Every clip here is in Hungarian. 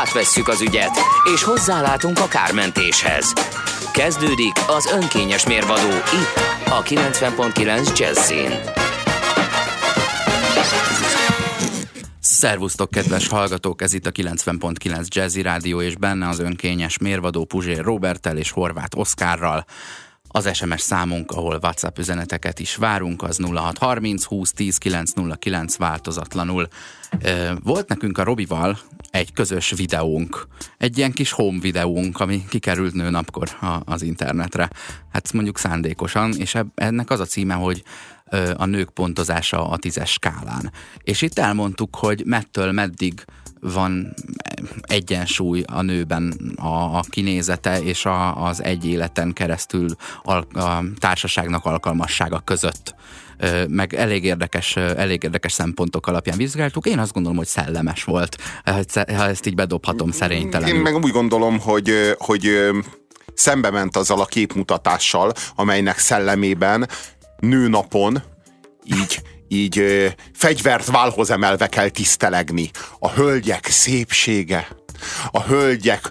Átvesszük az ügyet, és hozzálátunk a kármentéshez. Kezdődik az önkényes mérvadó itt, a 90.9 Jazzin. Szervusztok, kedves hallgatók! Ez itt a 90.9 Jazzy Rádió, és benne az önkényes mérvadó Puzsér Robertel és Horváth Oszkárral. Az SMS számunk, ahol WhatsApp üzeneteket is várunk, az 0630 20 10 909 változatlanul. Volt nekünk a Robival egy közös videónk, egy ilyen kis home videónk, ami kikerült nőnapkor az internetre. Hát mondjuk szándékosan, és ennek az a címe, hogy a nők pontozása a tízes skálán. És itt elmondtuk, hogy mettől meddig van egyensúly a nőben a, a kinézete és a, az egy életen keresztül a, a társaságnak alkalmassága között meg elég érdekes, elég érdekes szempontok alapján vizsgáltuk. Én azt gondolom, hogy szellemes volt, ha ezt így bedobhatom szerénytelenül. Én meg úgy gondolom, hogy, hogy szembe ment azzal a képmutatással, amelynek szellemében nőnapon így így fegyvert válhoz emelve kell tisztelegni. A hölgyek szépsége, a hölgyek,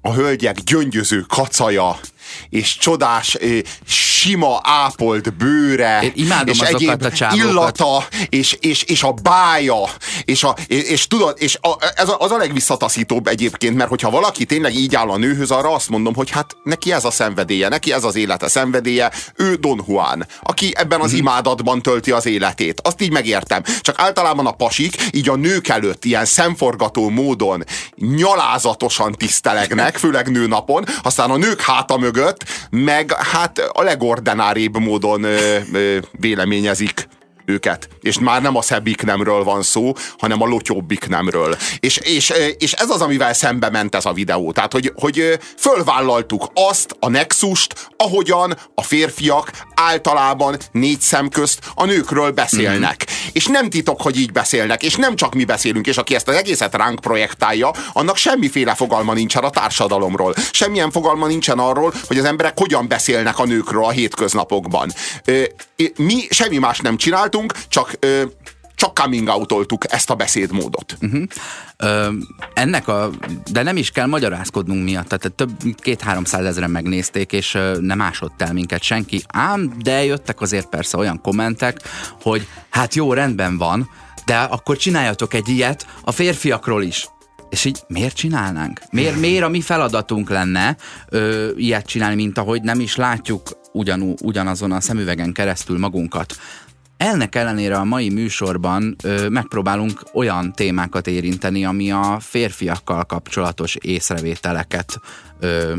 a hölgyek gyöngyöző kacaja, és csodás, sima, ápolt bőre, Én imádom és egyéb a illata, és, és, és a bája, és, a, és, és tudod, és a, ez a, az a legvisszataszítóbb egyébként, mert hogyha valaki tényleg így áll a nőhöz, arra azt mondom, hogy hát neki ez a szenvedélye, neki ez az élete szenvedélye, ő Don Juan, aki ebben az mm. imádatban tölti az életét. Azt így megértem. Csak általában a pasik így a nők előtt ilyen szemforgató módon nyalázatosan tisztelegnek, főleg nőnapon, aztán a nők háta mögött, meg hát a legordináribb módon ö, ö, véleményezik őket. És már nem a szebbik nemről van szó, hanem a lotyóbbik nemről. És, és, és ez az, amivel szembe ment ez a videó. Tehát, hogy, hogy fölvállaltuk azt a nexust, ahogyan a férfiak általában négy szem közt a nőkről beszélnek. Mm-hmm. És nem titok, hogy így beszélnek, és nem csak mi beszélünk, és aki ezt az egészet ránk projektálja, annak semmiféle fogalma nincsen a társadalomról. Semmilyen fogalma nincsen arról, hogy az emberek hogyan beszélnek a nőkről a hétköznapokban. Mi semmi más nem csináltunk, voltunk, csak ö, csak coming out ezt a beszédmódot. Uh-huh. Ö, ennek a, de nem is kell magyarázkodnunk miatt, tehát több két-háromszáz ezeren megnézték, és ö, nem ásott el minket senki, ám de jöttek azért persze olyan kommentek, hogy hát jó, rendben van, de akkor csináljatok egy ilyet a férfiakról is. És így miért csinálnánk? Miért, miért a mi feladatunk lenne ö, ilyet csinálni, mint ahogy nem is látjuk ugyanú, ugyanazon a szemüvegen keresztül magunkat? Ennek ellenére a mai műsorban ö, megpróbálunk olyan témákat érinteni, ami a férfiakkal kapcsolatos észrevételeket ö,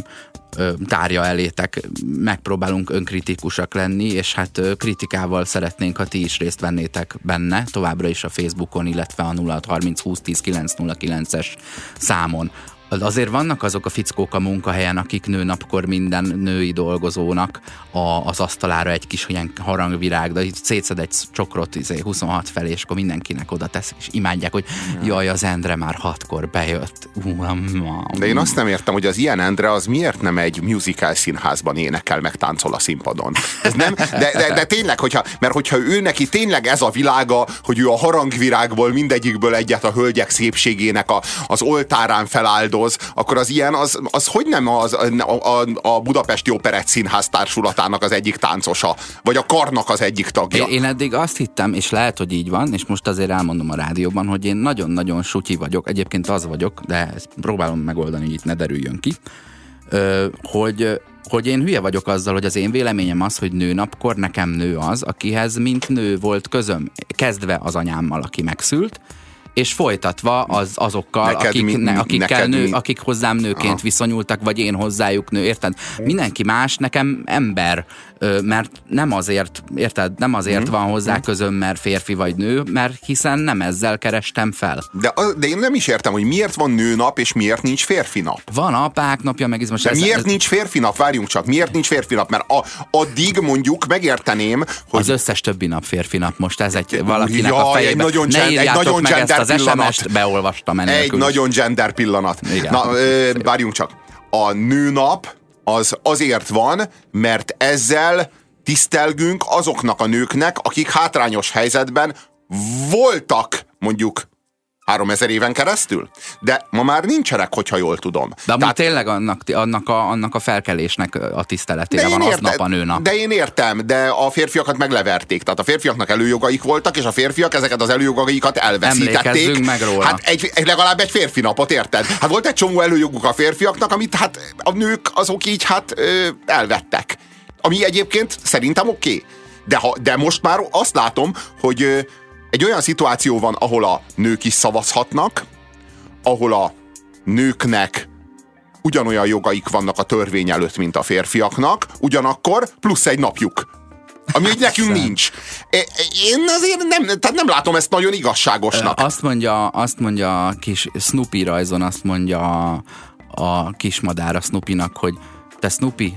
ö, tárja elétek. Megpróbálunk önkritikusak lenni, és hát ö, kritikával szeretnénk, ha ti is részt vennétek benne, továbbra is a Facebookon, illetve a 0630 20 10 909-es számon azért vannak azok a fickók a munkahelyen, akik nőnapkor minden női dolgozónak a, az asztalára egy kis ilyen harangvirág, de itt szétszed egy csokrot izé, 26 felé, és akkor mindenkinek oda tesz, és imádják, hogy jaj, az Endre már hatkor bejött. De én azt nem értem, hogy az ilyen Endre az miért nem egy musical színházban énekel, meg táncol a színpadon. Ez nem, de, de, de tényleg, hogyha, mert hogyha ő neki tényleg ez a világa, hogy ő a harangvirágból mindegyikből egyet a hölgyek szépségének a, az oltárán feláldó, hordoz, akkor az ilyen, az, az hogy nem az, a, a, a Budapesti Operett Színház társulatának az egyik táncosa, vagy a karnak az egyik tagja. Én, én eddig azt hittem, és lehet, hogy így van, és most azért elmondom a rádióban, hogy én nagyon-nagyon sutyi vagyok, egyébként az vagyok, de ezt próbálom megoldani, hogy itt ne derüljön ki, hogy hogy én hülye vagyok azzal, hogy az én véleményem az, hogy nőnapkor nekem nő az, akihez mint nő volt közöm, kezdve az anyámmal, aki megszült, és folytatva az, azokkal, neked akik, mi, ne, akikkel nő, mi? akik hozzám nőként Aha. viszonyultak, vagy én hozzájuk nő, érted? Mindenki más, nekem ember mert nem azért, érted, nem azért mm. van hozzá közöm, mert férfi vagy nő, mert hiszen nem ezzel kerestem fel. De, de én nem is értem, hogy miért van nőnap, és miért nincs férfi nap. Van apák napja, meg ez most... De ez, miért ez... nincs férfi nap? Várjunk csak, miért nincs férfi nap? Mert a, addig mondjuk megérteném, hogy... Az összes többi nap férfi nap most, ez egy valakinek Jaj, a fejében. Egy nagyon, ne egy nagyon meg gender ezt az SMS-t, beolvastam enélkül Egy nagyon gender pillanat. Igen. Na, ö, várjunk csak. A nőnap az azért van, mert ezzel tisztelgünk azoknak a nőknek, akik hátrányos helyzetben voltak mondjuk három ezer éven keresztül? De ma már nincsenek, hogyha jól tudom. De amúgy Tehát, tényleg annak, annak, a, annak a felkelésnek a tiszteletére van érte, aznap a nőnap. De én értem, de a férfiakat megleverték. Tehát a férfiaknak előjogaik voltak, és a férfiak ezeket az előjogaikat elveszítették. meg róla. Hát egy, egy, legalább egy férfi napot, érted? Hát volt egy csomó előjoguk a férfiaknak, amit hát a nők azok így hát elvettek. Ami egyébként szerintem oké. Okay. De, ha, de most már azt látom, hogy egy olyan szituáció van, ahol a nők is szavazhatnak, ahol a nőknek ugyanolyan jogaik vannak a törvény előtt, mint a férfiaknak, ugyanakkor plusz egy napjuk. Ami így nekünk nincs. Én azért nem, tehát nem látom ezt nagyon igazságosnak. Azt mondja, azt mondja a kis Snoopy rajzon, azt mondja a, a kismadár a Snoopynak, hogy te Snoopy,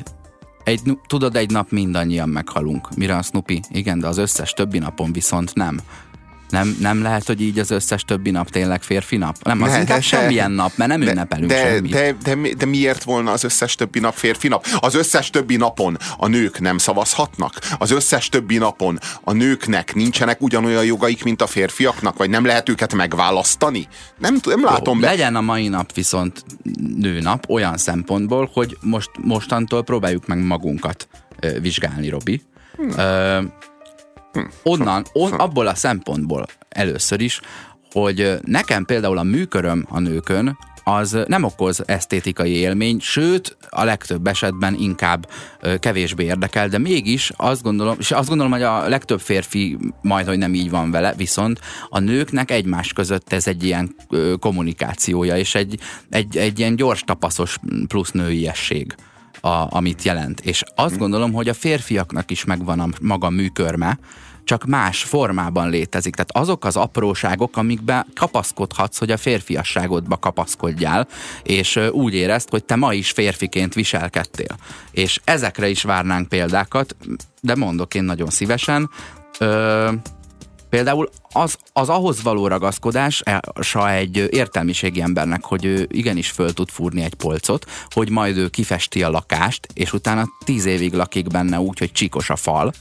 egy, tudod, egy nap mindannyian meghalunk. Mire a Snoopy? Igen, de az összes többi napon viszont nem. Nem, nem lehet, hogy így az összes többi nap tényleg férfi nap? Nem, az ne, inkább semmilyen nap, mert nem de, ünnepelünk de, semmit. De, de, de, de miért volna az összes többi nap férfi nap? Az összes többi napon a nők nem szavazhatnak? Az összes többi napon a nőknek nincsenek ugyanolyan jogaik, mint a férfiaknak? Vagy nem lehet őket megválasztani? Nem, nem látom Jó, be. Legyen a mai nap viszont nőnap olyan szempontból, hogy most mostantól próbáljuk meg magunkat vizsgálni, Robi. Hmm. Ö, Onnan, on, abból a szempontból először is, hogy nekem például a műköröm a nőkön, az nem okoz esztétikai élmény, sőt, a legtöbb esetben inkább kevésbé érdekel, de mégis azt gondolom, és azt gondolom, hogy a legtöbb férfi majd, hogy nem így van vele, viszont a nőknek egymás között ez egy ilyen kommunikációja, és egy, egy, egy ilyen gyors tapaszos plusz nőiesség a, amit jelent. És azt gondolom, hogy a férfiaknak is megvan a maga műkörme, csak más formában létezik. Tehát azok az apróságok, amikbe kapaszkodhatsz, hogy a férfiasságodba kapaszkodjál, és úgy érezd, hogy te ma is férfiként viselkedtél. És ezekre is várnánk példákat, de mondok én nagyon szívesen. Ö, Például az, az ahhoz való ragaszkodás egy értelmiségi embernek, hogy ő igenis föl tud fúrni egy polcot, hogy majd ő kifesti a lakást, és utána tíz évig lakik benne úgy, hogy csíkos a fal,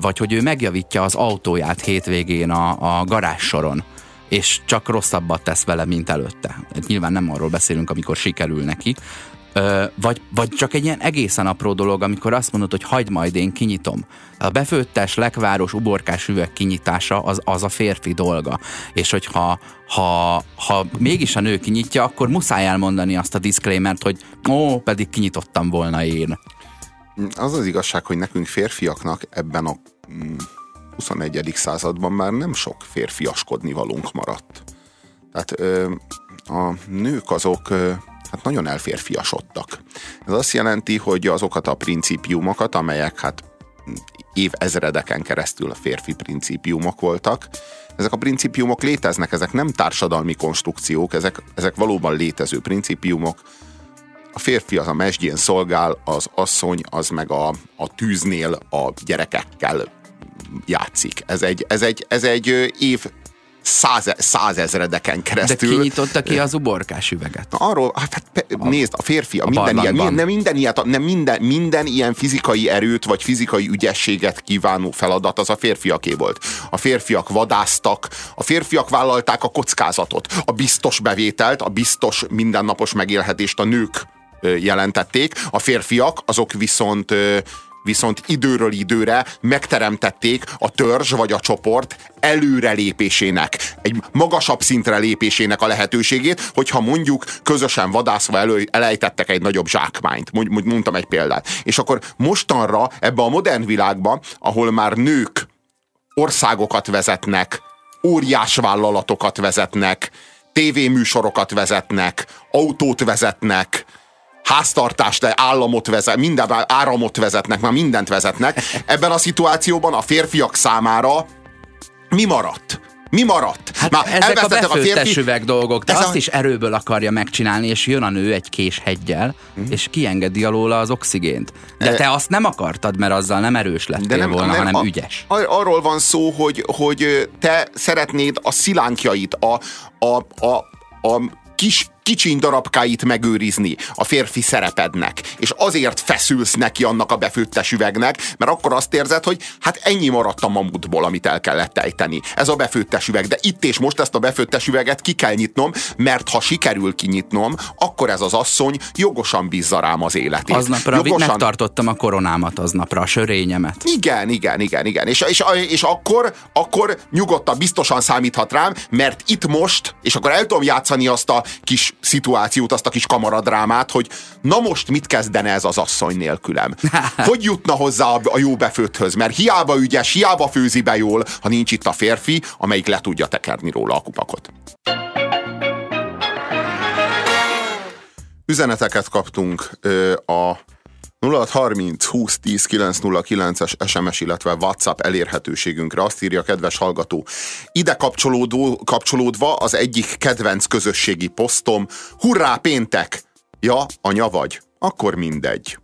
vagy hogy ő megjavítja az autóját hétvégén a, a garázs soron, és csak rosszabbat tesz vele, mint előtte. Nyilván nem arról beszélünk, amikor sikerül neki, vagy, vagy csak egy ilyen egészen apró dolog, amikor azt mondod, hogy hagyd majd én kinyitom. A befőttes, lekváros, uborkás üveg kinyitása az, az a férfi dolga. És hogyha ha, ha mégis a nő kinyitja, akkor muszáj elmondani azt a disclaimert, hogy ó, pedig kinyitottam volna én. Az az igazság, hogy nekünk férfiaknak ebben a 21. Mm, században már nem sok férfiaskodni valunk maradt. Tehát ö, a nők azok ö, hát nagyon elférfiasodtak. Ez azt jelenti, hogy azokat a principiumokat, amelyek hát évezredeken keresztül a férfi principiumok voltak, ezek a principiumok léteznek, ezek nem társadalmi konstrukciók, ezek, ezek valóban létező principiumok. A férfi az a mesdjén szolgál, az asszony az meg a, a tűznél a gyerekekkel játszik. Ez egy, ez egy, ez egy év száz, százezredeken keresztül. De kinyitotta ki az uborkás üveget? Na, arról, hát, hát a, nézd, a férfi, a, a minden, ilyen, nem minden, ilyet, nem minden, minden ilyen fizikai erőt, vagy fizikai ügyességet kívánó feladat az a férfiaké volt. A férfiak vadáztak, a férfiak vállalták a kockázatot, a biztos bevételt, a biztos mindennapos megélhetést a nők jelentették, a férfiak azok viszont viszont időről időre megteremtették a törzs vagy a csoport előrelépésének, egy magasabb szintre lépésének a lehetőségét, hogyha mondjuk közösen vadászva elő, elejtettek egy nagyobb zsákmányt. Mondtam egy példát. És akkor mostanra ebbe a modern világba, ahol már nők országokat vezetnek, óriás vállalatokat vezetnek, tévéműsorokat vezetnek, autót vezetnek, háztartást, államot vezet, minden áramot vezetnek, már mindent vezetnek. Ebben a szituációban a férfiak számára mi maradt? Mi maradt? Hát Már ezek a befőttes üveg dolgok, de azt a... is erőből akarja megcsinálni, és jön a nő egy késheggyel, uh-huh. és kiengedi alóla az oxigént. De te azt nem akartad, mert azzal nem erős lettél de nem, volna, nem, hanem a, ügyes. Arról van szó, hogy, hogy te szeretnéd a szilánkjait, a, a, a, a kis kicsiny darabkáit megőrizni a férfi szerepednek, és azért feszülsz neki annak a befőttes üvegnek, mert akkor azt érzed, hogy hát ennyi maradt a mamutból, amit el kellett ejteni. Ez a befőttes üveg, de itt és most ezt a befőttes üveget ki kell nyitnom, mert ha sikerül kinyitnom, akkor ez az asszony jogosan bízza rám az életét. Aznapra jogosan... megtartottam a koronámat aznapra, a sörényemet. Igen, igen, igen, igen. És, és, és akkor, akkor nyugodtan, biztosan számíthat rám, mert itt most, és akkor el tudom játszani azt a kis szituációt, azt a kis kamaradrámát, hogy na most mit kezdene ez az asszony nélkülem? Hogy jutna hozzá a jó befőtthöz? Mert hiába ügyes, hiába főzi be jól, ha nincs itt a férfi, amelyik le tudja tekerni róla a kupakot. Üzeneteket kaptunk ö, a 0630 20 10 909-es SMS, illetve WhatsApp elérhetőségünkre. Azt írja a kedves hallgató. Ide kapcsolódó, kapcsolódva az egyik kedvenc közösségi posztom. Hurrá péntek! Ja, anya vagy? Akkor mindegy.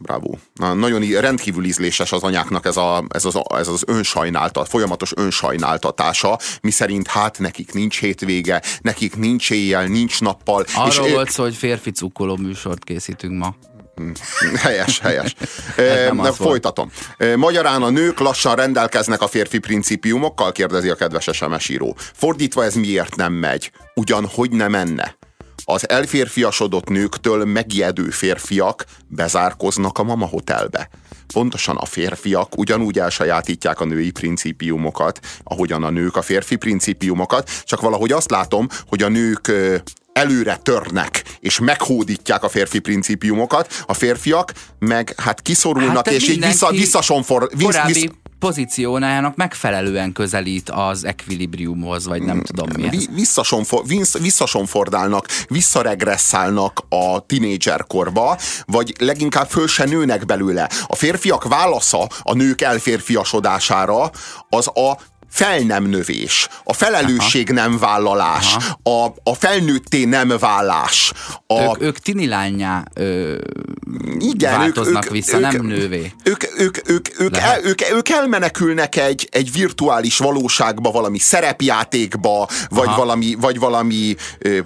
Bravo. Na, nagyon rendkívül ízléses az anyáknak ez, a, ez, az, ez az önsajnáltat, folyamatos önsajnáltatása, mi szerint hát nekik nincs hétvége, nekik nincs éjjel, nincs nappal. Arról és volt szó, hogy férfi cukkoló műsort készítünk ma. Helyes, helyes. e, folytatom. Magyarán a nők lassan rendelkeznek a férfi principiumokkal, kérdezi a kedves SMS író. Fordítva ez miért nem megy? Ugyan hogy nem menne? Az elférfiasodott nőktől megijedő férfiak bezárkoznak a mama hotelbe. Pontosan a férfiak ugyanúgy elsajátítják a női principiumokat, ahogyan a nők a férfi principiumokat, csak valahogy azt látom, hogy a nők előre törnek, és meghódítják a férfi principiumokat, a férfiak meg hát kiszorulnak, hát és így vissza, visszasonfor... Vissz, vissz, pozíciónájának megfelelően közelít az ekvilibriumhoz, vagy nem tudom mi Visszasonfor, visszasonfordálnak, visszaregresszálnak a tinédzserkorba, vagy leginkább föl se nőnek belőle. A férfiak válasza a nők elférfiasodására az a fel nem növés, a felelősség Aha. nem vállalás, a, a felnőtté nem válás. A... Ők, ők tinilányá ö, Igen, változnak ők, vissza, ők, nem nővé. Ők, ők, ők, ők, el, ők, ők elmenekülnek egy, egy virtuális valóságba, valami szerepjátékba, vagy valami, vagy valami ö,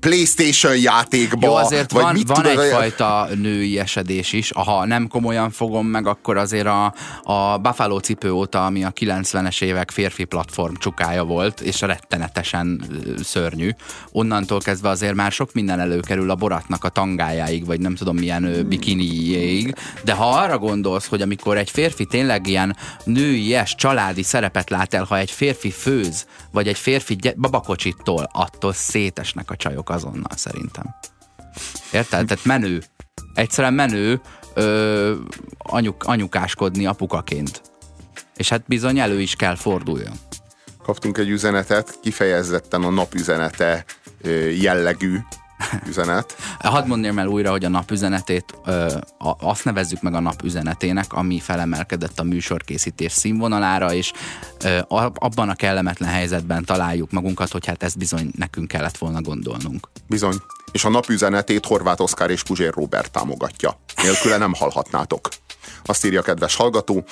Playstation játékba. Jó, azért vagy van, mit van tudod, egyfajta női esedés is. Ha nem komolyan fogom meg, akkor azért a, a Buffalo cipő óta, ami a 90-es évek férfi platform csukája volt, és rettenetesen szörnyű. Onnantól kezdve azért már sok minden előkerül a boratnak a tangájáig, vagy nem tudom milyen bikiniéig. De ha arra gondolsz, hogy amikor egy férfi tényleg ilyen nőies, családi szerepet lát el, ha egy férfi főz, vagy egy férfi babakocsittól, attól szétesnek a csajok azonnal szerintem. Érted? Tehát menő. Egyszerűen menő ö, anyuk, anyukáskodni apukaként. És hát bizony elő is kell forduljon. Kaptunk egy üzenetet, kifejezetten a napüzenete jellegű üzenet. Hadd mondjam el újra, hogy a napüzenetét ö, azt nevezzük meg a napüzenetének, ami felemelkedett a műsorkészítés színvonalára, és ö, abban a kellemetlen helyzetben találjuk magunkat, hogy hát ezt bizony nekünk kellett volna gondolnunk. Bizony. És a napüzenetét Horváth Oszkár és Puzsér Robert támogatja. Nélküle nem hallhatnátok. Azt írja a kedves hallgató,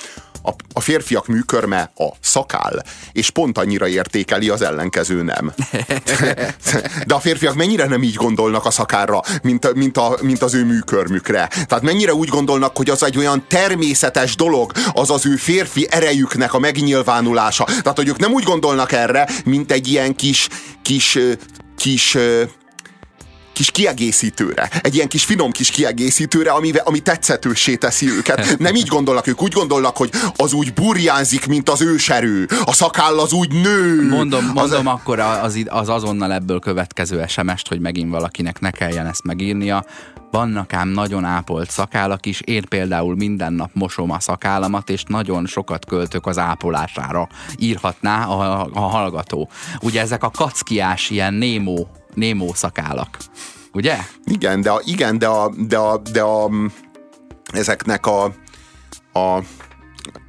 a, a férfiak műkörme a szakál, és pont annyira értékeli az ellenkező nem. De a férfiak mennyire nem így gondolnak a szakára, mint, mint, a, mint az ő műkörmükre. Tehát mennyire úgy gondolnak, hogy az egy olyan természetes dolog, az az ő férfi erejüknek a megnyilvánulása. Tehát, hogy ők nem úgy gondolnak erre, mint egy ilyen kis, kis, kis kis kiegészítőre, egy ilyen kis finom kis kiegészítőre, ami, ami tetszetőssé teszi őket. Nem így gondolnak ők, úgy gondolnak, hogy az úgy burjánzik, mint az őserő, a szakáll az úgy nő. Mondom, mondom az, akkor az, az azonnal ebből következő SMS-t, hogy megint valakinek ne kelljen ezt megírnia. Vannak ám nagyon ápolt szakálak is, én például minden nap mosom a szakállamat, és nagyon sokat költök az ápolására, írhatná a, a hallgató. Ugye ezek a kackiás, ilyen némó, némó szakálak. Ugye? Igen, de a, igen, de a, de a, de a ezeknek a, a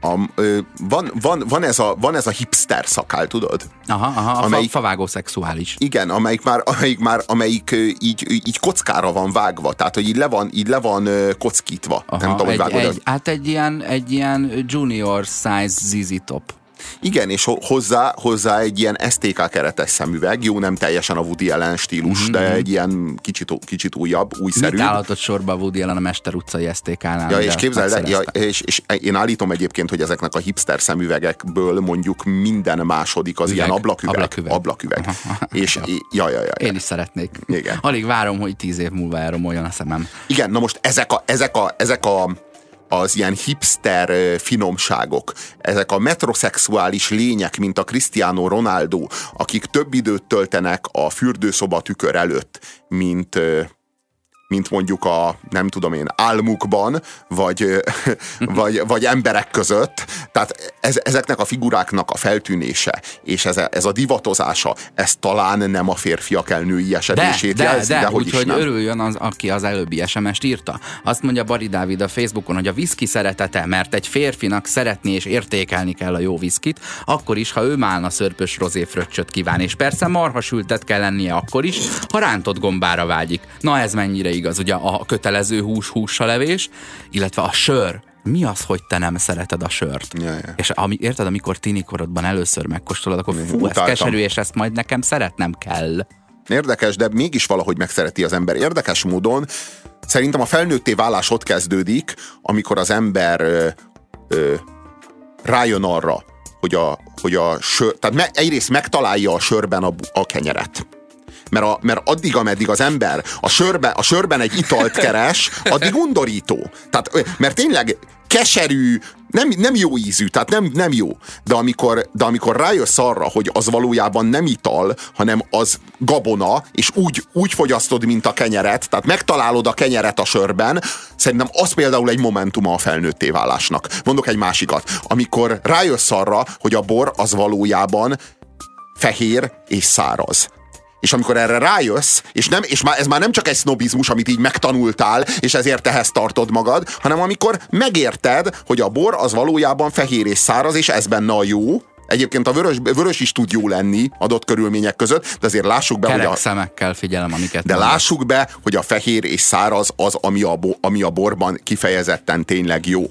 a, ö, van, van, van, ez a, van ez a hipster szakál, tudod? Aha, aha, amelyik, fa, favágó szexuális. Igen, amelyik már, amelyik, már, amelyik így, így kockára van vágva, tehát hogy így le van, így le van kockítva. Aha, Nem tudom, egy, hogy vágod. Egy, hát egy ilyen, egy ilyen junior size ZZ top. Igen, és hozzá, hozzá egy ilyen STK keretes szemüveg, jó, nem teljesen a Woody Allen stílus, mm-hmm. de mhm. egy ilyen kicsit, kicsit újabb, újszerű. Mit állhatott sorba Woody Allen a Mester utcai STK-nál? Ja, és képzeld, ja, és, és én állítom egyébként, hogy ezeknek a hipster szemüvegekből mondjuk minden második az Üveg. ilyen ablaküveg. Ablaküveg. ablaküveg. és ja, ja, ja, ja. Én is szeretnék. Igen. Alig várom, hogy tíz év múlva elromoljon a szemem. Igen, na most ezek a, ezek a, ezek a az ilyen hipster finomságok, ezek a metroszexuális lények, mint a Cristiano Ronaldo, akik több időt töltenek a fürdőszoba tükör előtt, mint mint mondjuk a, nem tudom én, álmukban, vagy, vagy, vagy emberek között. Tehát ez, ezeknek a figuráknak a feltűnése, és ez, ez a divatozása, ez talán nem a férfiak elnői esedését de, de, jelzi, de, de hogy úgy, örüljön az, aki az előbbi SMS-t írta. Azt mondja Bari Dávid a Facebookon, hogy a viszki szeretete, mert egy férfinak szeretni és értékelni kell a jó viszkit, akkor is, ha ő málna szörpös rozéfröccsöt kíván, és persze marhasültet kell lennie akkor is, ha rántott gombára vágyik. Na ez mennyire igaz, ugye a kötelező hús húsalevés, illetve a sör. Mi az, hogy te nem szereted a sört? Ja, ja. És ami, érted, amikor tinikorodban először megkóstolod, akkor fú, ez keserű, és ezt majd nekem szeretnem kell. Érdekes, de mégis valahogy megszereti az ember. Érdekes módon szerintem a felnőtté válás ott kezdődik, amikor az ember ö, ö, rájön arra, hogy a, hogy a sör, tehát me, egyrészt megtalálja a sörben a, a kenyeret mert, a, mert addig, ameddig az ember a, sörbe, a sörben egy italt keres, addig undorító. Tehát, mert tényleg keserű, nem, nem jó ízű, tehát nem, nem jó. De amikor, de amikor rájössz arra, hogy az valójában nem ital, hanem az gabona, és úgy, úgy fogyasztod, mint a kenyeret, tehát megtalálod a kenyeret a sörben, szerintem az például egy momentuma a felnőtté válásnak. Mondok egy másikat. Amikor rájössz arra, hogy a bor az valójában fehér és száraz és amikor erre rájössz, és, nem, és már, ez már nem csak egy sznobizmus, amit így megtanultál, és ezért ehhez tartod magad, hanem amikor megérted, hogy a bor az valójában fehér és száraz, és ez benne a jó, Egyébként a vörös, vörös is tud jó lenni adott körülmények között, de azért lássuk be, Kerek hogy a... szemekkel figyelem, amiket De mondasz. lássuk be, hogy a fehér és száraz az, ami a, ami a borban kifejezetten tényleg jó.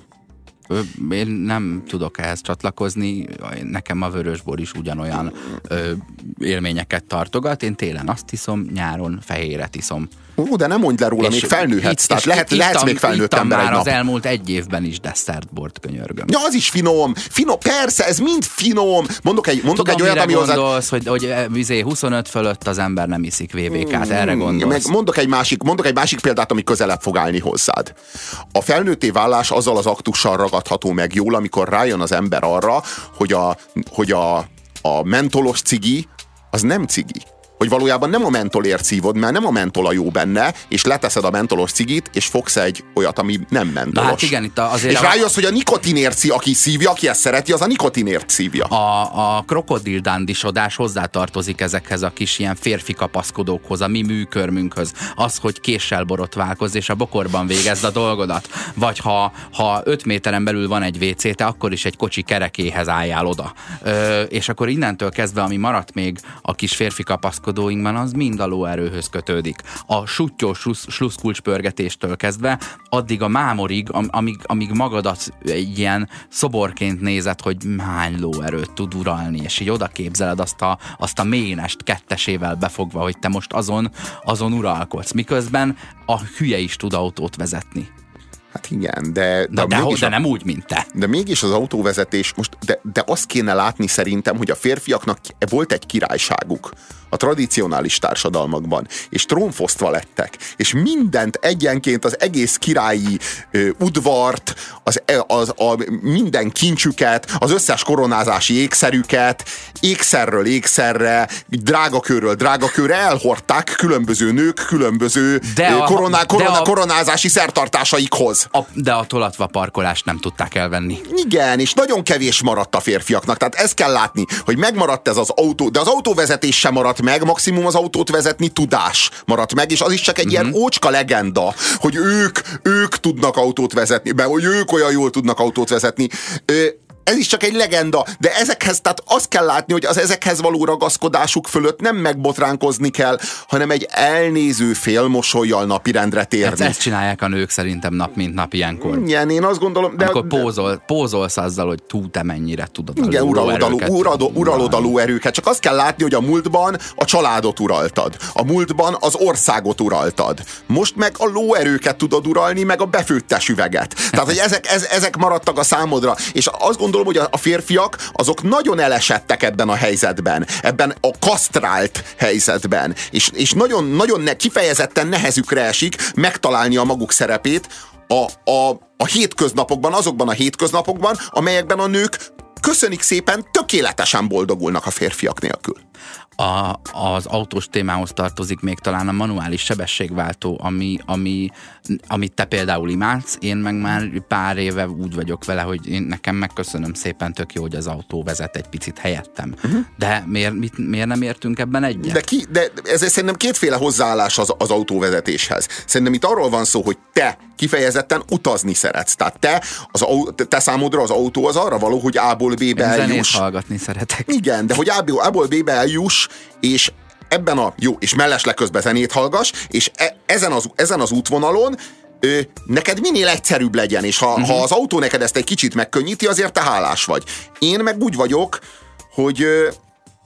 Én nem tudok ehhez csatlakozni, nekem a vörösbor is ugyanolyan ö, élményeket tartogat. Én télen azt iszom, nyáron fehéret iszom. Ó, de nem mondj le róla, még felnőhetsz. Itt, tehát lehet, ittam, lehetsz még felnőtt ember már egy nap. az elmúlt egy évben is desszertbort könyörgöm. Ja, az is finom. Finom, persze, ez mind finom. Mondok egy, mondok Tudom, egy olyat, ami gondolsz, hogy, hogy vizé 25 fölött az ember nem iszik VVK-t, hmm, erre gondolsz. Meg mondok egy, másik, mondok egy másik példát, ami közelebb fog állni hozzád. A felnőtté válás azzal az aktussal ragadható meg jól, amikor rájön az ember arra, hogy a, hogy a, a mentolos cigi az nem cigi hogy valójában nem a mentolért szívod, mert nem a mentol a jó benne, és leteszed a mentolos cigit, és fogsz egy olyat, ami nem mentolos. hát igen, itt azért és a... rájössz, hogy a nikotinért szív, aki szívja, aki ezt szereti, az a nikotinért szívja. A, a krokodildándisodás hozzátartozik ezekhez a kis ilyen férfi kapaszkodókhoz, a mi műkörmünkhöz. Az, hogy késsel borotválkozz, és a bokorban végezd a dolgodat. Vagy ha, ha öt méteren belül van egy WC, te akkor is egy kocsi kerekéhez álljál oda. Ö, és akkor innentől kezdve, ami maradt még a kis férfi kapaszkodó uralkodóinkban az mind a lóerőhöz kötődik. A sutyós sluszkulcspörgetéstől kezdve, addig a mámorig, amíg, amíg magadat egy ilyen szoborként nézed, hogy hány lóerőt tud uralni, és így oda képzeled azt a, azt a ménest kettesével befogva, hogy te most azon, azon uralkodsz. Miközben a hülye is tud autót vezetni. Hát igen, de... De, de, de, de nem úgy, mint te. De mégis az autóvezetés, most, de, de azt kéne látni szerintem, hogy a férfiaknak volt egy királyságuk a tradicionális társadalmakban, és trónfosztva lettek, és mindent egyenként az egész királyi ö, udvart, az, e, az, a, minden kincsüket, az összes koronázási ékszerüket, ékszerről ékszerre, drágakörről drágakörre elhordták különböző nők, különböző de a, koroná, korona, de a, koronázási szertartásaikhoz. Az. A, de a tolatva parkolást nem tudták elvenni. Igen, és nagyon kevés maradt a férfiaknak. Tehát ezt kell látni, hogy megmaradt ez az autó, de az autóvezetés sem maradt meg, maximum az autót vezetni tudás maradt meg, és az is csak egy uh-huh. ilyen mhm. ócska legenda, hogy ők, ők tudnak autót vezetni, be, hogy ők olyan jól tudnak autót vezetni. Ö, ez is csak egy legenda, de ezekhez, tehát azt kell látni, hogy az ezekhez való ragaszkodásuk fölött nem megbotránkozni kell, hanem egy elnéző félmosolyjal napirendre térni. Hát ezt csinálják a nők szerintem nap mint nap ilyenkor. Igen, én azt gondolom. De, Amikor pózol, pózolsz azzal, hogy tú te mennyire tudod Igen, uralodalú, uralodalú, uralodalú erőket. Csak azt kell látni, hogy a múltban a családot uraltad. A múltban az országot uraltad. Most meg a lóerőket tudod uralni, meg a befőttes üveget. Tehát, hogy ezek, ez, ezek maradtak a számodra. És azt gondolom, gondolom, hogy a férfiak azok nagyon elesettek ebben a helyzetben, ebben a kasztrált helyzetben, és, és nagyon, nagyon ne, kifejezetten nehezükre esik megtalálni a maguk szerepét a, a, a hétköznapokban, azokban a hétköznapokban, amelyekben a nők köszönik szépen, tökéletesen boldogulnak a férfiak nélkül a, az autós témához tartozik még talán a manuális sebességváltó, ami, ami, amit te például imádsz, én meg már pár éve úgy vagyok vele, hogy én nekem megköszönöm szépen, tök jó, hogy az autó vezet egy picit helyettem. Uh-huh. De miért, mit, miért nem értünk ebben egyet? De, ki, de ez szerintem kétféle hozzáállás az, az autóvezetéshez. Szerintem itt arról van szó, hogy te kifejezetten utazni szeretsz. Tehát te, az, te számodra az autó az arra való, hogy A-ból B-be eljuss. hallgatni szeretek. Igen, de hogy A-ból B-be eljuss, és ebben a jó, és mellesleg közben zenét hallgass, és e, ezen, az, ezen az útvonalon ö, neked minél egyszerűbb legyen, és ha, uh-huh. ha az autó neked ezt egy kicsit megkönnyíti, azért te hálás vagy. Én meg úgy vagyok, hogy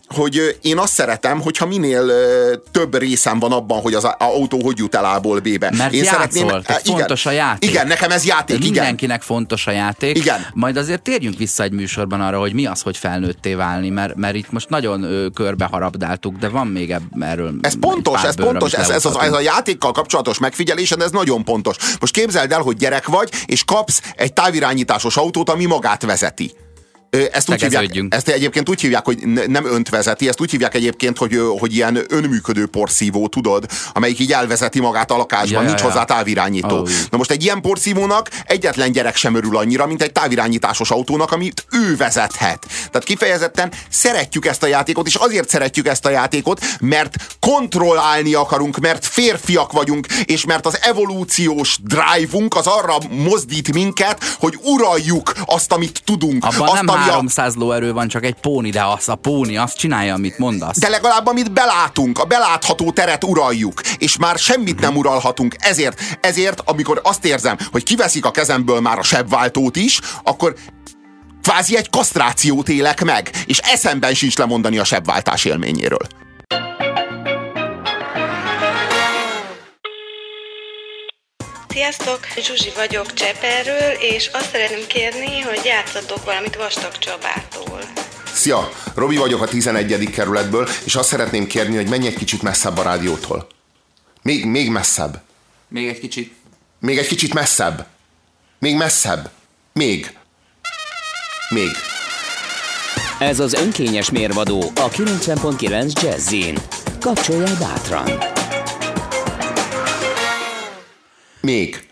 hogy én azt szeretem, hogyha minél több részem van abban, hogy az autó hogy jut el A-ból B-be. Mert én játszol, szeretném, igen, fontos a játék. Igen, nekem ez játék, igen. Mindenkinek fontos a játék. Igen. Majd azért térjünk vissza egy műsorban arra, hogy mi az, hogy felnőtté válni, mert, mert itt most nagyon ö, körbe harabdáltuk, de van még erről Ez pontos, ez pontos, ez, ez, az, ez a játékkal kapcsolatos megfigyelésed, ez nagyon pontos. Most képzeld el, hogy gyerek vagy, és kapsz egy távirányításos autót, ami magát vezeti. Ezt, úgy hívják, ezt egyébként úgy hívják, hogy nem önt vezeti, ezt úgy hívják egyébként, hogy, hogy ilyen önműködő porszívó, tudod, amelyik így elvezeti magát a lakásban, ja, nincs ja, hozzá távirányító. Oh, Na most egy ilyen porszívónak egyetlen gyerek sem örül annyira, mint egy távirányításos autónak, amit ő vezethet. Tehát kifejezetten szeretjük ezt a játékot, és azért szeretjük ezt a játékot, mert kontrollálni akarunk, mert férfiak vagyunk, és mert az evolúciós drive-unk az arra mozdít minket, hogy uraljuk azt, amit tudunk. Abban azt, nem 300 lóerő van, csak egy póni, de az a póni azt csinálja, amit mondasz. De legalább amit belátunk, a belátható teret uraljuk, és már semmit nem uralhatunk. Ezért, ezért, amikor azt érzem, hogy kiveszik a kezemből már a sebváltót is, akkor kvázi egy kasztrációt élek meg, és eszemben sincs lemondani a sebváltás élményéről. Sziasztok! Zsuzsi vagyok Cseperről, és azt szeretném kérni, hogy játszatok valamit Vastag Csabától. Szia! Robi vagyok a 11. kerületből, és azt szeretném kérni, hogy menj egy kicsit messzebb a rádiótól. Még, még messzebb. Még egy kicsit. Még egy kicsit messzebb. Még messzebb. Még. Még. Ez az önkényes mérvadó a 90.9 Jazzin. Kapcsolja bátran! Még.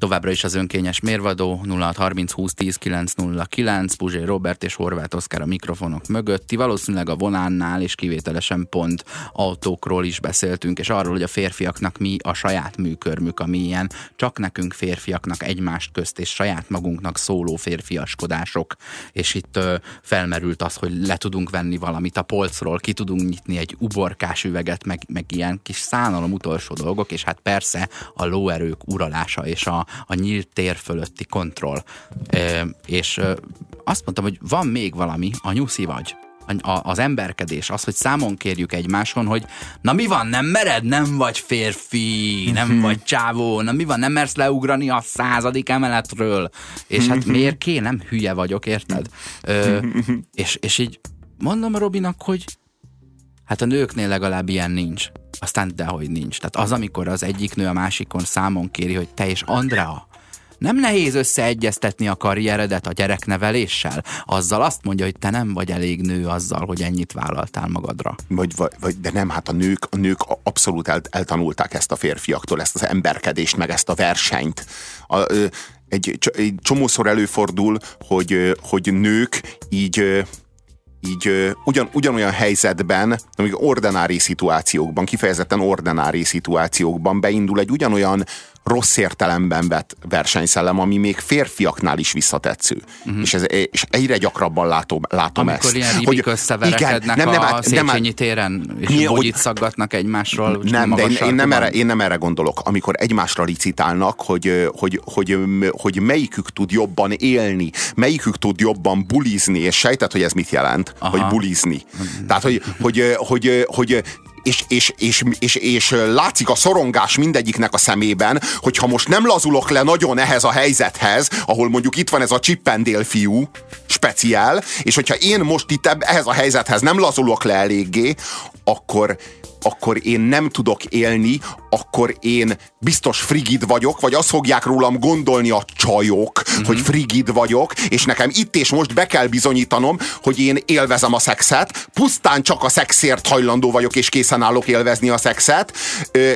Továbbra is az önkényes mérvadó 0630 20 10 909 Puzsé Robert és Horváth Oszkár a mikrofonok mögött. Ti valószínűleg a vonánnál és kivételesen pont autókról is beszéltünk, és arról, hogy a férfiaknak mi a saját műkörmük, ami ilyen csak nekünk férfiaknak egymást közt és saját magunknak szóló férfiaskodások. És itt ö, felmerült az, hogy le tudunk venni valamit a polcról, ki tudunk nyitni egy uborkás üveget, meg, meg ilyen kis szánalom utolsó dolgok, és hát persze a lóerők uralása és a a, nyílt tér fölötti kontroll. E, és e, azt mondtam, hogy van még valami, a nyuszi vagy a, az emberkedés, az, hogy számon kérjük egymáson, hogy na mi van, nem mered, nem vagy férfi, nem mhm. vagy csávó, na mi van, nem mersz leugrani a századik emeletről, és hát mhm. miért ké, nem hülye vagyok, érted? Ö, és, és így mondom Robinak, hogy hát a nőknél legalább ilyen nincs. Aztán dehogy nincs. Tehát az, amikor az egyik nő a másikon számon kéri, hogy te és Andrea, Nem nehéz összeegyeztetni a karrieredet a gyerekneveléssel? Azzal azt mondja, hogy te nem vagy elég nő azzal, hogy ennyit vállaltál magadra. Vagy, vagy, de nem, hát a nők, a nők abszolút el, eltanulták ezt a férfiaktól, ezt az emberkedést, meg ezt a versenyt. A, egy, egy csomószor előfordul, hogy, hogy nők így így ugyan, ugyanolyan helyzetben, amíg ordinári szituációkban, kifejezetten ordinári szituációkban beindul egy ugyanolyan rossz értelemben vett versenyszellem, ami még férfiaknál is visszatetsző. Uh-huh. És, ez, és egyre gyakrabban látom, látom Amikor ezt. ilyen hogy összeverekednek igen, nem, nem, a Széchenyi téren, és mi, hogy, szaggatnak egymásról. Nem, de én, én, nem erre, én nem erre gondolok. Amikor egymásra licitálnak, hogy, hogy, hogy, hogy melyikük tud jobban élni, melyikük tud jobban bulizni, és sejtett, hogy ez mit jelent, Aha. hogy bulizni. Tehát, hogy, hogy, hogy, hogy és, és, és, és, és látszik a szorongás mindegyiknek a szemében, hogyha most nem lazulok le nagyon ehhez a helyzethez, ahol mondjuk itt van ez a csippendél fiú, speciál, és hogyha én most itt ehhez a helyzethez nem lazulok le eléggé, akkor, akkor én nem tudok élni, akkor én biztos frigid vagyok, vagy azt fogják rólam gondolni a csajok, uh-huh. hogy frigid vagyok, és nekem itt és most be kell bizonyítanom, hogy én élvezem a szexet, pusztán csak a szexért hajlandó vagyok, és készen állok élvezni a szexet. Ö,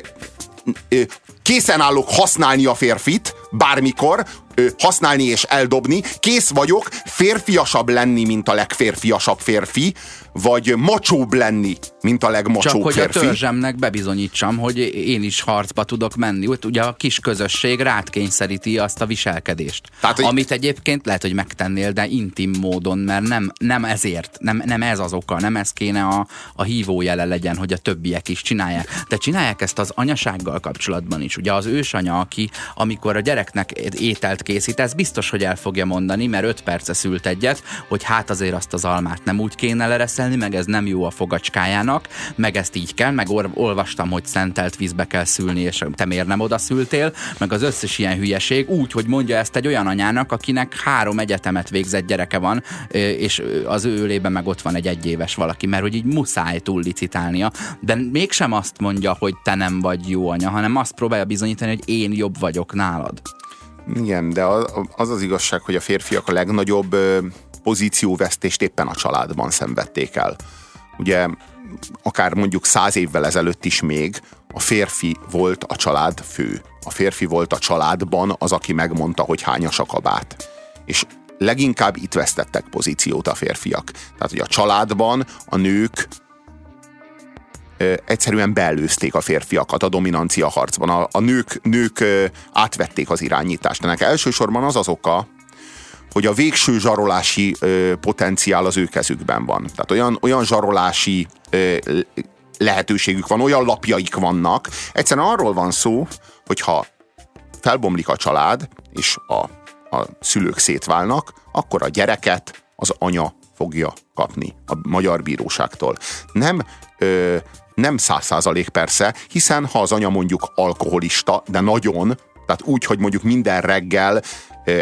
ö, készen állok használni a férfit, bármikor, ö, használni és eldobni, kész vagyok férfiasabb lenni, mint a legférfiasabb férfi, vagy macsóbb lenni, mint a legmacsóbb Csak hogy férfi. a törzsemnek bebizonyítsam, hogy én is harcba tudok menni. Ugye a kis közösség rád kényszeríti azt a viselkedést. Tehát. Amit egyébként lehet, hogy megtennél, de intim módon, mert nem, nem ezért, nem, nem ez az oka, nem ez kéne a, a hívójele legyen, hogy a többiek is csinálják. De csinálják ezt az anyasággal kapcsolatban is. Ugye az ősanya, aki amikor a gyereknek ételt készít, ez biztos, hogy el fogja mondani, mert öt perce szült egyet, hogy hát azért azt az almát nem úgy kéne lereszelni, meg ez nem jó a fogacskájának, meg ezt így kell, meg olvastam, hogy szentelt vízbe kell szülni, és te miért nem oda szültél, meg az összes ilyen hülyeség, úgy, hogy mondja ezt egy olyan anyának, akinek három egyetemet végzett gyereke van, és az ő ölében meg ott van egy egyéves valaki, mert hogy így muszáj túl licitálnia, de mégsem azt mondja, hogy te nem vagy jó anya, hanem azt próbálja bizonyítani, hogy én jobb vagyok nálad. Igen, de az az igazság, hogy a férfiak a legnagyobb pozícióvesztést éppen a családban szenvedték el. Ugye akár mondjuk száz évvel ezelőtt is még a férfi volt a család fő. A férfi volt a családban az, aki megmondta, hogy hányas a kabát. És leginkább itt vesztettek pozíciót a férfiak. Tehát, hogy a családban a nők egyszerűen beelőzték a férfiakat a dominancia harcban. A, a nők, nők átvették az irányítást. Ennek elsősorban az az oka, hogy a végső zsarolási ö, potenciál az ő kezükben van. Tehát olyan, olyan zsarolási ö, lehetőségük van, olyan lapjaik vannak. Egyszerűen arról van szó, hogyha felbomlik a család, és a, a szülők szétválnak, akkor a gyereket az anya fogja kapni a magyar bíróságtól. Nem ö, nem száz százalék persze, hiszen ha az anya mondjuk alkoholista, de nagyon, tehát úgy, hogy mondjuk minden reggel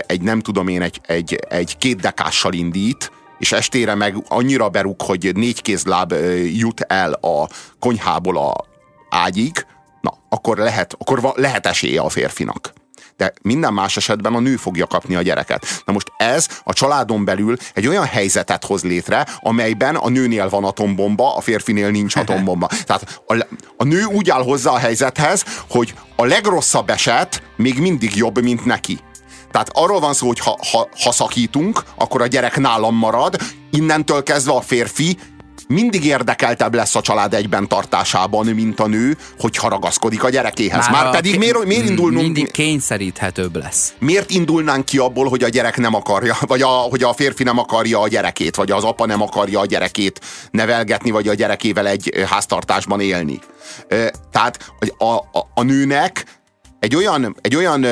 egy nem tudom én, egy, egy, egy két dekással indít, és estére meg annyira berúg, hogy négy kézláb jut el a konyhából a ágyig, na, akkor lehet, akkor lehet esélye a férfinak. De minden más esetben a nő fogja kapni a gyereket. Na most ez a családon belül egy olyan helyzetet hoz létre, amelyben a nőnél van atombomba, a férfinél nincs atombomba. Tehát a, a nő úgy áll hozzá a helyzethez, hogy a legrosszabb eset még mindig jobb, mint neki. Tehát arról van szó, hogy ha, ha, ha szakítunk, akkor a gyerek nálam marad, innentől kezdve a férfi mindig érdekeltebb lesz a család egyben tartásában, mint a nő, hogy ragaszkodik a gyerekéhez. Már, Már pedig miért, miért indulnunk... Mindig kényszeríthetőbb lesz. Miért indulnánk ki abból, hogy a gyerek nem akarja, vagy a, hogy a férfi nem akarja a gyerekét, vagy az apa nem akarja a gyerekét nevelgetni, vagy a gyerekével egy háztartásban élni. Tehát a, a, a nőnek egy olyan, egy olyan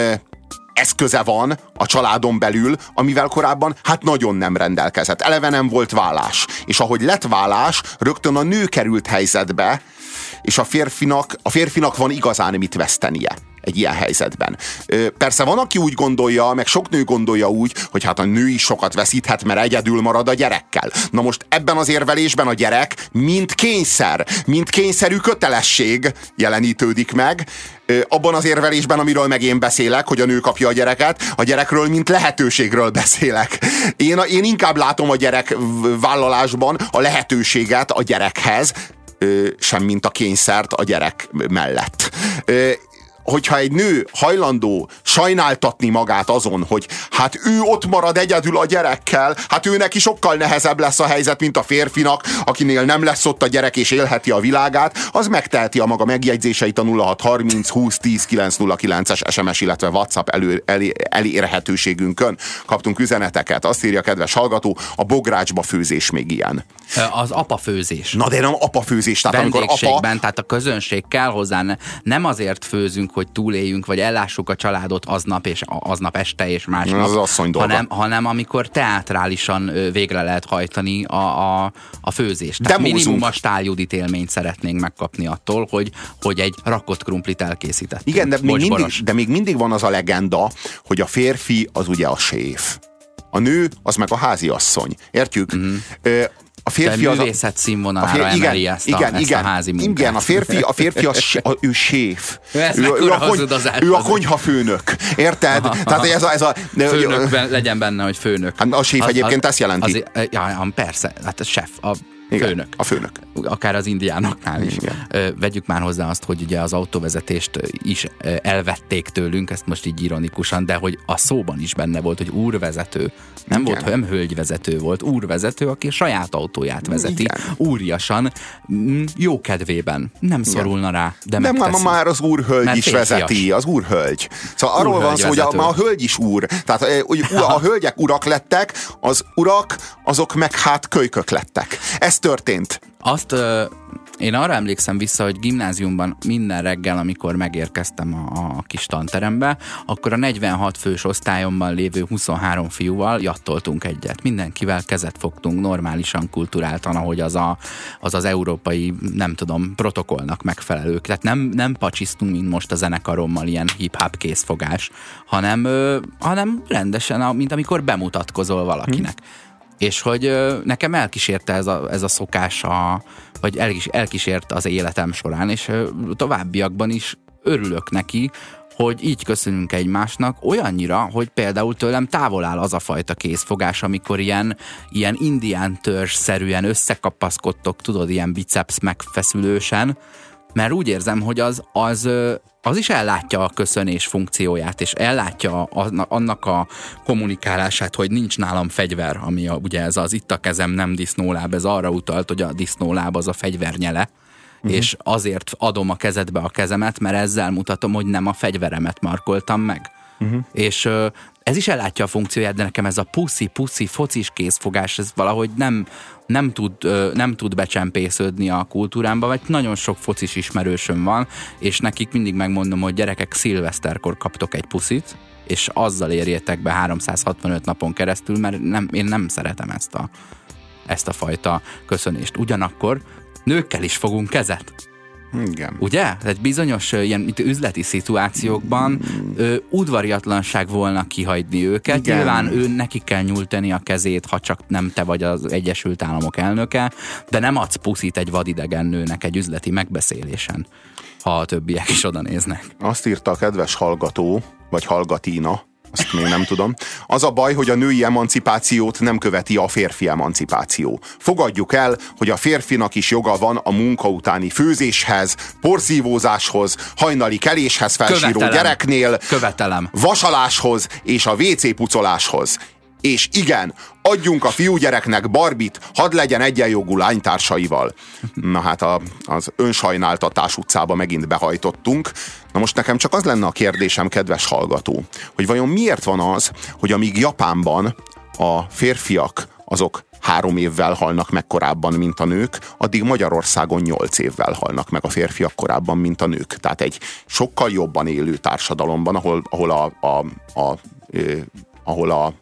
eszköze van a családon belül, amivel korábban hát nagyon nem rendelkezett. Eleve nem volt vállás. És ahogy lett vállás, rögtön a nő került helyzetbe, és a férfinak, a férfinak van igazán mit vesztenie egy ilyen helyzetben. Persze van, aki úgy gondolja, meg sok nő gondolja úgy, hogy hát a nő is sokat veszíthet, mert egyedül marad a gyerekkel. Na most ebben az érvelésben a gyerek mint kényszer, mint kényszerű kötelesség jelenítődik meg, abban az érvelésben, amiről meg én beszélek, hogy a nő kapja a gyereket, a gyerekről, mint lehetőségről beszélek. Én, én inkább látom a gyerek vállalásban a lehetőséget a gyerekhez, sem mint a kényszert a gyerek mellett hogyha egy nő hajlandó sajnáltatni magát azon, hogy hát ő ott marad egyedül a gyerekkel, hát ő neki sokkal nehezebb lesz a helyzet, mint a férfinak, akinél nem lesz ott a gyerek és élheti a világát, az megteheti a maga megjegyzéseit a 0630 20 10 909-es SMS, illetve WhatsApp elő, elé, elérhetőségünkön. Kaptunk üzeneteket, azt írja a kedves hallgató, a bográcsba főzés még ilyen. Az apa főzés. Na de nem apa főzés, tehát amikor apa... tehát a közönség kell hozzá, nem azért főzünk, hogy túléljünk, vagy ellássuk a családot aznap, és aznap este, és másnap. Az asszony dolga. hanem, hanem amikor teátrálisan végre lehet hajtani a, a, a főzést. Tehát Demózunk. minimum a stáljudit élményt szeretnénk megkapni attól, hogy, hogy egy rakott krumplit elkészített. Igen, de még, mindig, de még mindig van az a legenda, hogy a férfi az ugye a séf. A nő az meg a háziasszony. Értjük? Uh-huh a férfi az a... színvonalára a fér, igen, emeli ezt, a, igen, ezt igen, a házi munkát. Igen, a férfi, a férfi az, a, ő séf. Ő, ő, ő, a, kony, ő a konyhafőnök. Érted? Aha, Tehát ez a... Ez a Főnök legyen benne, hogy főnök. Hát a séf az, egyébként az, ezt jelenti. Az, ja, persze, hát a chef, a igen, főnök. A főnök. Akár az indiánoknál is. Igen. Vegyük már hozzá azt, hogy ugye az autóvezetést is elvették tőlünk, ezt most így ironikusan, de hogy a szóban is benne volt, hogy úrvezető. Nem Igen. volt, nem hölgyvezető volt, úrvezető, aki saját autóját vezeti. Igen. Úriasan, mm, jó kedvében. Nem szorulna rá, de De már, már az úrhölgy is vezeti, az úrhölgy. Szóval arról van szó, hogy a, a hölgy is úr. Tehát hogy a hölgyek urak lettek, az urak, azok meg hát kölykök lettek. Ez történt. Azt én arra emlékszem vissza, hogy gimnáziumban minden reggel, amikor megérkeztem a, a kis tanterembe, akkor a 46 fős osztályomban lévő 23 fiúval jattoltunk egyet. Mindenkivel kezet fogtunk, normálisan, kulturáltan, ahogy az a, az, az európai, nem tudom, protokollnak megfelelők. Tehát nem, nem pacsisztunk, mint most a zenekarommal, ilyen hip-hop készfogás, hanem, ö, hanem rendesen, mint amikor bemutatkozol valakinek. Hmm és hogy nekem elkísérte ez a, ez a szokás, a, vagy elkísért az életem során, és továbbiakban is örülök neki, hogy így köszönünk egymásnak olyannyira, hogy például tőlem távol áll az a fajta készfogás, amikor ilyen, ilyen indián törzs-szerűen összekapaszkodtok, tudod, ilyen biceps megfeszülősen, mert úgy érzem, hogy az, az, az is ellátja a köszönés funkcióját, és ellátja annak a kommunikálását, hogy nincs nálam fegyver, ami a, ugye ez az itt a kezem nem disznóláb, ez arra utalt, hogy a disznóláb az a fegyvernyele, uh-huh. és azért adom a kezedbe a kezemet, mert ezzel mutatom, hogy nem a fegyveremet markoltam meg. Uh-huh. És ez is ellátja a funkcióját, de nekem ez a puszi-puszi focis készfogás, ez valahogy nem, nem, tud, nem tud becsempésződni a kultúrámba, vagy nagyon sok focis ismerősöm van, és nekik mindig megmondom, hogy gyerekek, szilveszterkor kaptok egy puszit, és azzal érjétek be 365 napon keresztül, mert nem, én nem szeretem ezt a, ezt a fajta köszönést. Ugyanakkor nőkkel is fogunk kezet. Igen. Ugye? Tehát bizonyos ilyen mint üzleti szituációkban ö, udvariatlanság volna kihagyni őket. Igen. Nyilván ő neki kell nyújtani a kezét, ha csak nem te vagy az Egyesült Államok elnöke, de nem adsz puszit egy vadidegen nőnek egy üzleti megbeszélésen, ha a többiek is oda néznek. Azt írta a kedves hallgató, vagy hallgatína, azt még nem tudom. Az a baj, hogy a női emancipációt nem követi a férfi emancipáció. Fogadjuk el, hogy a férfinak is joga van a munka utáni főzéshez, porszívózáshoz, hajnali keléshez felsíró Követelem. gyereknél, Követelem. vasaláshoz és a WC pucoláshoz. És igen, adjunk a fiúgyereknek barbit, hadd legyen egyenjogú lánytársaival. Na hát a, az önsajnáltatás utcába megint behajtottunk. Na most nekem csak az lenne a kérdésem, kedves hallgató, hogy vajon miért van az, hogy amíg Japánban a férfiak azok három évvel halnak meg korábban, mint a nők, addig Magyarországon nyolc évvel halnak meg a férfiak korábban, mint a nők. Tehát egy sokkal jobban élő társadalomban, ahol, ahol a, a, a, a ahol a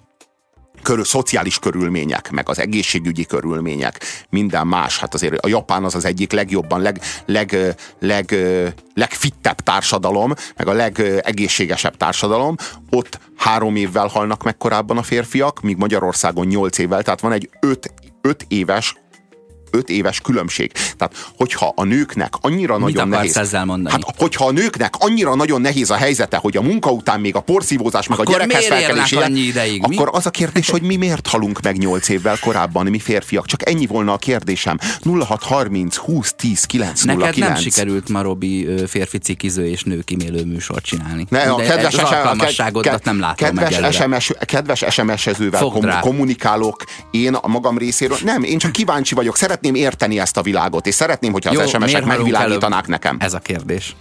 körül, szociális körülmények, meg az egészségügyi körülmények, minden más. Hát azért a Japán az az egyik legjobban, leg, leg, leg, legfittebb társadalom, meg a legegészségesebb társadalom. Ott három évvel halnak meg korábban a férfiak, míg Magyarországon nyolc évvel, tehát van egy öt, öt éves öt éves különbség. Tehát, hogyha a nőknek annyira Mit nagyon nehéz... ezzel mondani? Hát, hogyha a nőknek annyira nagyon nehéz a helyzete, hogy a munka után még a porszívózás, meg a Akkor gyerekhez miért felkelés annyi ideig? Mi? akkor az a kérdés, hogy mi miért halunk meg nyolc évvel korábban, mi férfiak. Csak ennyi volna a kérdésem. 0630 20 10 909. Neked nem sikerült ma, Robi, férfi cikiző és nő kimélő műsort csinálni. Ne, a kedves, SM alkalmasságodat nem látom meg kedves, előre. SMS, kedves SMS-ezővel kom- kommunikálok én a magam részéről. Nem, én csak kíváncsi vagyok, szeretném érteni ezt a világot, és szeretném, hogyha az Jó, SMS-ek miért halunk megvilágítanák nekem. Ez a kérdés.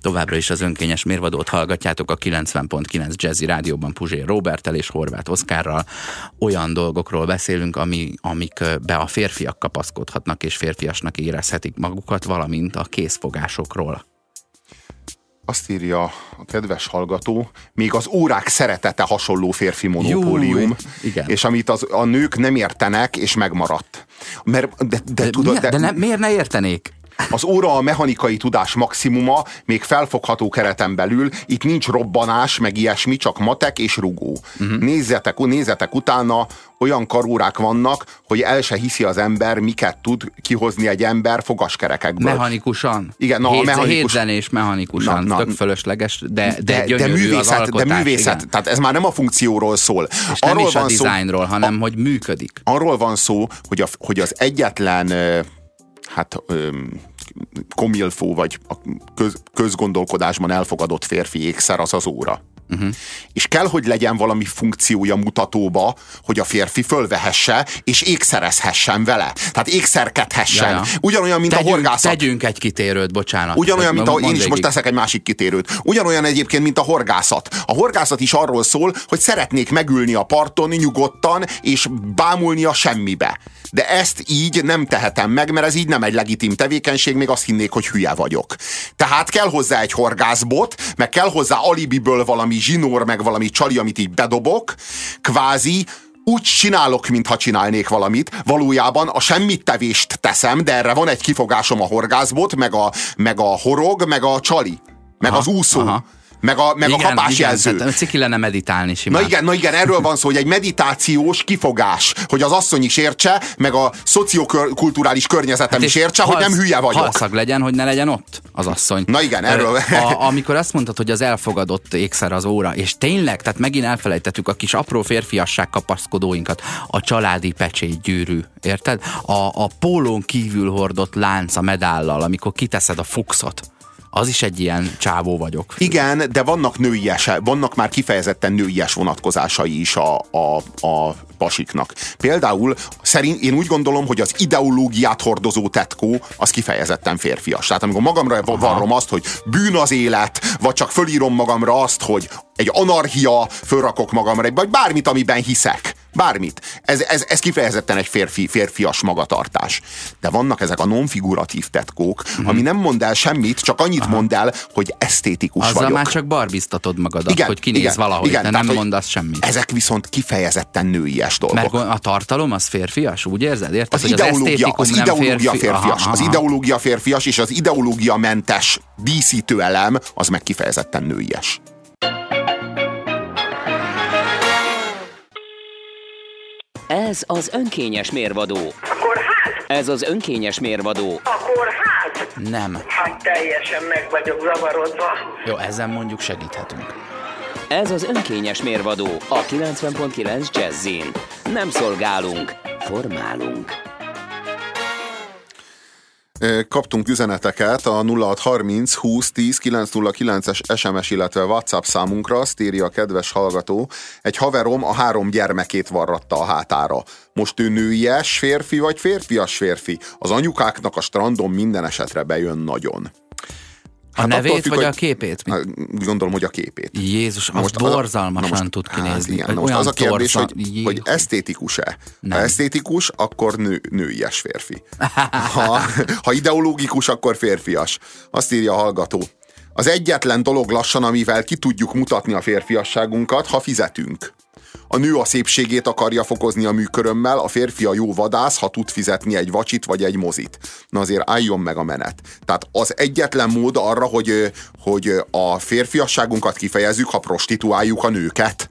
Továbbra is az önkényes mérvadót hallgatjátok a 90.9 Jazzy Rádióban Puzsér Robertel és Horváth Oszkárral. Olyan dolgokról beszélünk, ami, amikbe a férfiak kapaszkodhatnak és férfiasnak érezhetik magukat, valamint a készfogásokról. Azt írja a kedves hallgató, még az órák szeretete hasonló férfi monopólium, Júj, igen. és amit az, a nők nem értenek, és megmaradt. Mert, de, de, De, tudod, de, de ne, miért ne értenék? Az óra a mechanikai tudás maximuma, még felfogható kereten belül, itt nincs robbanás, meg ilyesmi, csak matek és rugó. Uh-huh. Nézzetek, nézzetek utána, olyan karórák vannak, hogy el se hiszi az ember, miket tud kihozni egy ember fogaskerekekből. Mechanikusan? Igen, na, a hét, mechanikus- hétzenés mechanikusan, Na, na. tök fölösleges, de, de, de, de művészet, alkotás, de művészet, igen. tehát ez már nem a funkcióról szól. És nem is a dizájnról, hanem hogy működik. arról van szó, hogy, a, hogy az egyetlen hát komilfó vagy a köz, közgondolkodásban elfogadott férfi ékszer az az óra. Uh-huh. És kell, hogy legyen valami funkciója mutatóba, hogy a férfi fölvehesse, és ékszerezhessen vele. Tehát ékszerkedhessen. Ja, ja. Ugyanolyan, mint tegyünk, a horgászat. Tegyünk egy kitérőt, bocsánat. Ugyanolyan, mint a, én is végig. most teszek egy másik kitérőt. Ugyanolyan egyébként, mint a horgászat. A horgászat is arról szól, hogy szeretnék megülni a parton nyugodtan, és bámulni a semmibe. De ezt így nem tehetem meg, mert ez így nem egy legitim tevékenység, még azt hinnék, hogy hülye vagyok. Tehát kell hozzá egy horgászbot, meg kell hozzá alibiből valami zsinór, meg valami csali, amit így bedobok, kvázi úgy csinálok, mintha csinálnék valamit. Valójában a semmit tevést teszem, de erre van egy kifogásom a horgászbot, meg a, meg a horog, meg a csali, meg Aha, az úszó, aha. Meg a, meg a kapásjelző. Igen, tehát ciki lenne meditálni simán. Na igen, na igen, erről van szó, hogy egy meditációs kifogás, hogy az asszony is értse, meg a szociokulturális környezetem Hát is értse, hogy nem hülye vagyok. Halszag legyen, hogy ne legyen ott az asszony. Na igen, erről- A, amikor azt mondtad, hogy az elfogadott ékszer az óra, és tényleg, tehát megint elfelejtettük a kis apró férfiasság kapaszkodóinkat, a családi pecsét gyűrű, érted? A, a pólón kívül hordott lánc a medállal, amikor kiteszed a fuxot. Az is egy ilyen csávó vagyok. Igen, de vannak nőies, vannak már kifejezetten nőies vonatkozásai is a, a, a pasiknak. Például szerint én úgy gondolom, hogy az ideológiát hordozó tetkó az kifejezetten férfias. Tehát amikor magamra varrom azt, hogy bűn az élet, vagy csak fölírom magamra azt, hogy egy anarchia, fölrakok magamra, vagy bármit, amiben hiszek. Bármit. Ez, ez, ez kifejezetten egy férfi, férfias magatartás. De vannak ezek a non-figuratív tetkók, Mhm. ami nem mond el semmit, csak annyit mond el, hogy esztétikus Azzal vagyok. már csak barbiztatod magadat, hogy kinéz valahogy, de tehát, nem hogy mondasz semmit. Ezek viszont kifejezetten nőies dolgok. Mert a tartalom az férfias, úgy érzed? Érted, az hogy ideológia, az nem ideológia férfi... férfias. Aha, Az aha. ideológia férfias, és az ideológia mentes díszítő elem, az meg kifejezetten nőies. Ez az önkényes mérvadó. Akkor hát, Ez az önkényes mérvadó. akkor hát. Nem. Hát teljesen meg vagyok zavarodva. Jó, ezen mondjuk segíthetünk. Ez az önkényes mérvadó a 90.9 Jazzin. Nem szolgálunk, formálunk. Kaptunk üzeneteket a 0630 20 10 909-es SMS, illetve WhatsApp számunkra, azt írja a kedves hallgató. Egy haverom a három gyermekét varratta a hátára. Most ő nőies férfi vagy férfias férfi? Az anyukáknak a strandon minden esetre bejön nagyon. A Hát attól nevét függ, vagy a képét? Hát, Gondolom, hogy a képét. Jézus, az Most a- borzalmasan most- tud hát kinézni. igen, Hogy na most az a kérdés, torza- hogy, Jé- hogy esztétikus-e? Nem. Ha esztétikus, akkor nő, nőies férfi. Ha, ha ideológikus, akkor férfias. Azt írja a hallgató. Az egyetlen dolog lassan, amivel ki tudjuk mutatni a férfiasságunkat, ha fizetünk. A nő a szépségét akarja fokozni a műkörömmel, a férfi a jó vadász, ha tud fizetni egy vacsit vagy egy mozit. Na azért álljon meg a menet. Tehát az egyetlen mód arra, hogy, hogy a férfiasságunkat kifejezzük, ha prostituáljuk a nőket.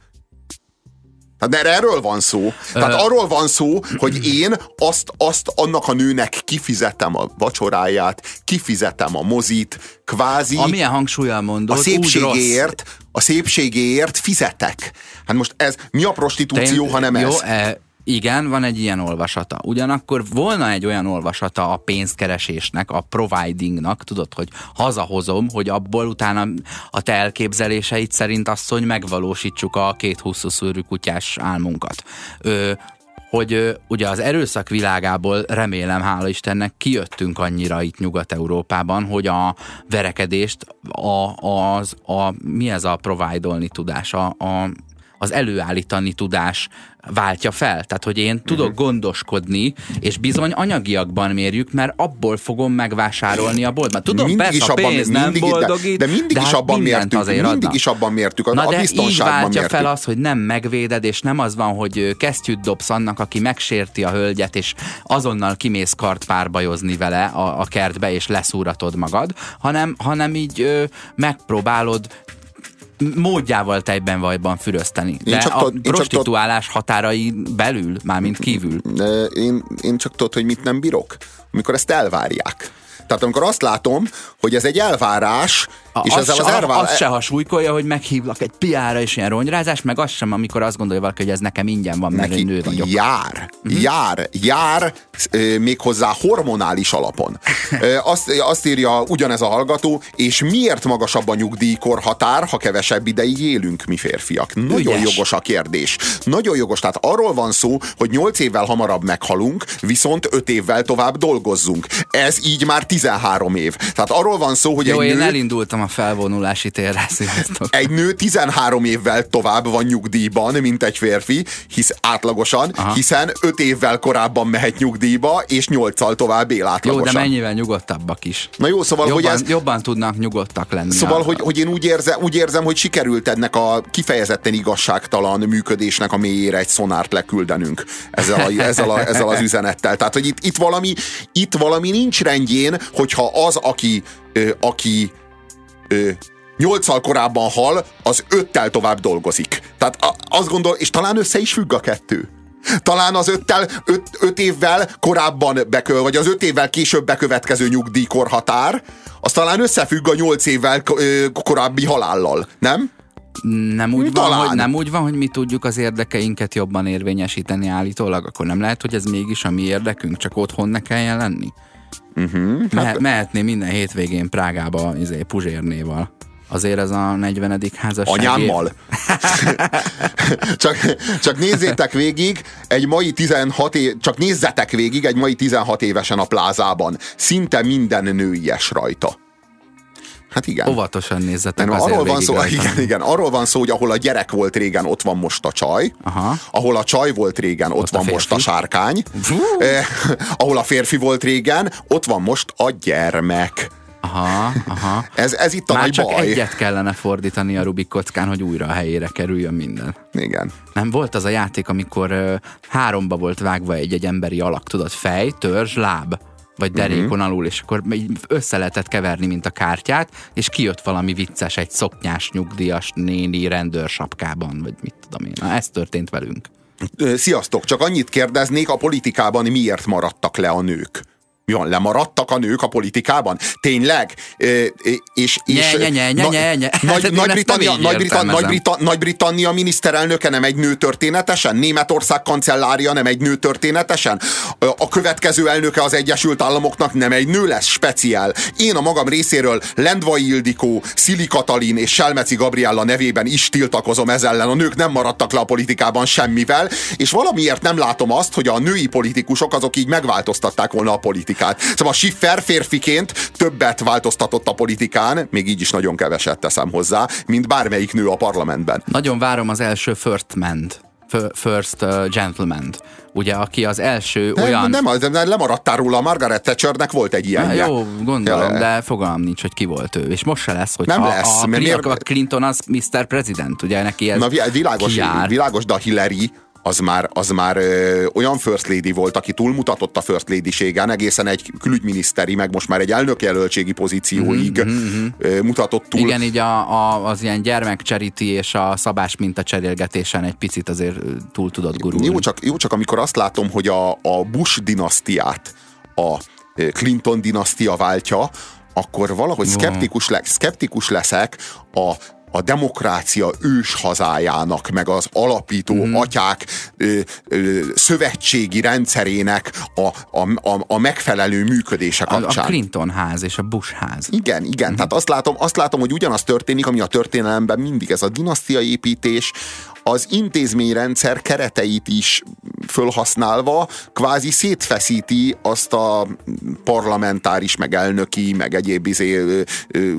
Tehát mert erről van szó. Tehát arról van szó, hogy én azt, azt annak a nőnek kifizetem a vacsoráját, kifizetem a mozit, kvázi Amilyen hangsúlyjal mondod, a szépségéért, a szépségéért fizetek. Hát most ez mi a prostitúció, Te- ha nem jó, ez? E, igen, van egy ilyen olvasata. Ugyanakkor volna egy olyan olvasata a pénzkeresésnek, a providingnak, tudod, hogy hazahozom, hogy abból utána a te elképzeléseid szerint asszony megvalósítsuk a két húszú szőrű kutyás álmunkat. Ö, hogy ö, ugye az erőszak világából remélem, hála Istennek, kijöttünk annyira itt Nyugat-Európában, hogy a verekedést a, az, a, mi ez a providolni tudás, a, a, az előállítani tudás váltja fel. Tehát, hogy én tudok Mhm. gondoskodni, és bizony anyagiakban mérjük, mert abból fogom megvásárolni a boltban. Tudom, mindig persze is a abban, pénz nem mindig, boldogít, de, de mindig is hát abban mértük, azért mindig adnak. is abban mértük, a, Na a de így váltja mértük. fel az, hogy nem megvéded, és nem az van, hogy kesztyűt dobsz annak, aki megsérti a hölgyet, és azonnal kimész kart párbajozni vele a, a kertbe, és leszúratod magad, hanem, hanem így ö, megpróbálod módjával tejben vajban fürözteni. De csak a én csak prostituálás határai belül, mármint kívül. Én, én csak tudod, hogy mit nem bírok? Amikor ezt elvárják. Tehát amikor azt látom, hogy ez egy elvárás, és az, se, az elvárás... az se hasúlykolja, hogy meghívlak egy piára és ilyen ronyrázás, meg az sem, amikor azt gondolja valaki, hogy ez nekem ingyen van, mert én nő neki vagyok. jár, jár, jár ö, méghozzá hormonális alapon. Azt, azt írja ugyanez a hallgató, és miért magasabb a nyugdíjkorhatár, ha kevesebb ideig élünk mi férfiak? Nagyon Ügyes. jogos a kérdés. Nagyon jogos. Tehát arról van szó, hogy 8 évvel hamarabb meghalunk, viszont 5 évvel tovább dolgozzunk. Ez így már 13 év. Tehát arról van szó, hogy Jó, egy én nő... elindultam a felvonulási térre, sziasztok. Egy nő 13 évvel tovább van nyugdíjban, mint egy férfi, hisz átlagosan, Aha. hiszen 5 évvel korábban mehet nyugdíjba, és 8-al tovább él Jó, átlagosan. de mennyivel nyugodtabbak is. Na jó, szóval, Jobban, hogy ez... jobban tudnak nyugodtak lenni. Szóval, a- hogy, hogy én úgy érzem, úgy érzem, hogy sikerült ennek a kifejezetten igazságtalan működésnek a mélyére egy szonárt leküldenünk ezzel, a, ezzel, a, ezzel az üzenettel. Tehát, hogy itt, itt, valami, itt valami nincs rendjén, hogyha az, aki, ö, aki nyolccal korábban hal, az öttel tovább dolgozik. Tehát a, azt gondol, és talán össze is függ a kettő. Talán az öttel, öt, öt évvel korábban bekö, vagy az öt évvel később bekövetkező nyugdíjkorhatár, az talán összefügg a nyolc évvel korábbi halállal, nem? nem úgy, van, hogy, nem úgy van, hogy mi tudjuk az érdekeinket jobban érvényesíteni állítólag, akkor nem lehet, hogy ez mégis a mi érdekünk, csak otthon ne kelljen lenni? Uh-huh. Mehet, mehetné minden hétvégén Prágába izé, Puzsérnéval. Azért ez a 40. házasság. Anyámmal. csak, csak nézzétek végig egy mai 16 év, csak nézzetek végig egy mai 16 évesen a plázában. Szinte minden nő ilyes rajta. Hát igen. Óvatosan nézzetek azért arról van szó, rajta. igen, igen, arról van szó, hogy ahol a gyerek volt régen, ott van most a csaj. Aha. Ahol a csaj volt régen, ott, Ott a van most a sárkány. Eh, ahol a férfi volt régen, ott van most a gyermek. Aha, aha. Ez, ez itt a Már nagy csak baj. egyet kellene fordítani a Rubik kockán, hogy újra a helyére kerüljön minden. Igen. Nem volt az a játék, amikor ö, háromba volt vágva egy-egy emberi alak, tudod, fej, törzs, láb, vagy derékon Mhm. alul, és akkor össze lehetett keverni, mint a kártyát, és kijött valami vicces, egy szoknyás, nyugdíjas néni rendőrsapkában, vagy mit tudom én. Na, ez történt velünk. Sziasztok, csak annyit kérdeznék, a politikában miért maradtak le a nők? Mi van, lemaradtak a nők a politikában? Tényleg? Ö, És, és Nye, nye, nye, nye, nye. Hát Nagy, én Nagy-Britannia, értelmezem. Nagy-Britannia, Nagy-Britannia miniszterelnöke nem egy nő történetesen? Németország kancellária nem egy nő történetesen? A következő elnöke az Egyesült Államoknak nem egy nő lesz speciál. Én a magam részéről Lendvai Ildikó, Szili Katalin és Selmeci Gabriella nevében is tiltakozom ez ellen. A nők nem maradtak le a politikában semmivel, és valamiért nem látom azt, hogy a női politikusok azok így megváltoztatták volna a politikát. Szóval Schiffer férfiként többet változtatott a politikán, még így is nagyon keveset teszem hozzá, mint bármelyik nő a parlamentben. Nagyon várom az első First Man F- First uh, Gentleman, ugye, aki az első Nem, olyan... nem, nem, lemaradtál róla, a Margaret Thatchernek volt egy ilyen. Jó, gondolom, Ja, de fogalmam nincs, hogy ki volt ő. És most se lesz, hogy Nem a, lesz, a, mert a Clinton az Mr. President, ugye neki ez Na vi- világos, kijár. világos, de a Hillary az már, az már ö, olyan first lady volt, aki túlmutatott a first lady egészen egy külügyminiszteri, meg most már egy elnökjelöltségi pozícióig ö, mutatott túl. Igen, így a, a, az ilyen gyermekcseriti és a szabás minta cserélgetésen egy picit azért túl tudott gurulni. Jó csak, jó csak amikor azt látom, hogy a, a Bush dinasztiát a Clinton dinasztia váltja, akkor valahogy szkeptikus, le, szkeptikus leszek a a demokrácia ős hazájának, meg az alapító mm. atyák ö, ö, szövetségi rendszerének a, a, a, a megfelelő működése a, a kapcsán. Clinton ház és a Bush ház. Igen, igen. Mhm. Tehát azt látom, azt látom, hogy ugyanaz történik, ami a történelemben mindig ez a dinasztiaépítés, az intézményrendszer kereteit is fölhasználva kvázi szétfeszíti azt a parlamentáris, meg elnöki, meg egyéb izé, ö, ö,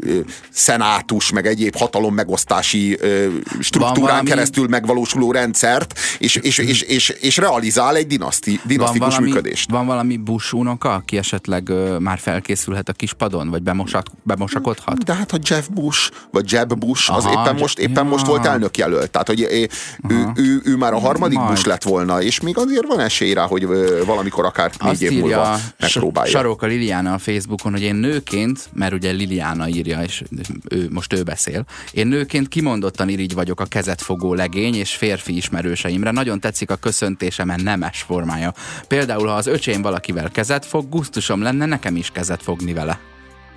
ö, szenátus, meg egyéb hatalom megosztási ö, struktúrán valami- keresztül megvalósuló rendszert, és, és, és, és, és realizál egy dinaszti, dinasztikus valami, működést. van valami Bush unoka, aki esetleg ö, már felkészülhet a kispadon, vagy bemosak, bemosakodhat? De hát a Jeff Bush, vagy Jeb Bush, az Aha, éppen Je- most, éppen ja. most volt elnök jelölt. Tehát, hogy ő, ő, ő, ő már a harmadik Majd. Bush lett volna, és még azért van esély rá, hogy valamikor akár négy év múlva megpróbálja. Saróka Liliana a Facebookon, hogy én nőként, mert ugye Liliana írja, és ő, most ő beszél, én nőként kimondottan irigy vagyok a kezet fogó legény és férfi ismerőseimre. Nagyon tetszik a köszöntésemen nemes formája. Például, ha az öcsém valakivel kezet fog, gusztusom lenne nekem is kezet fogni vele.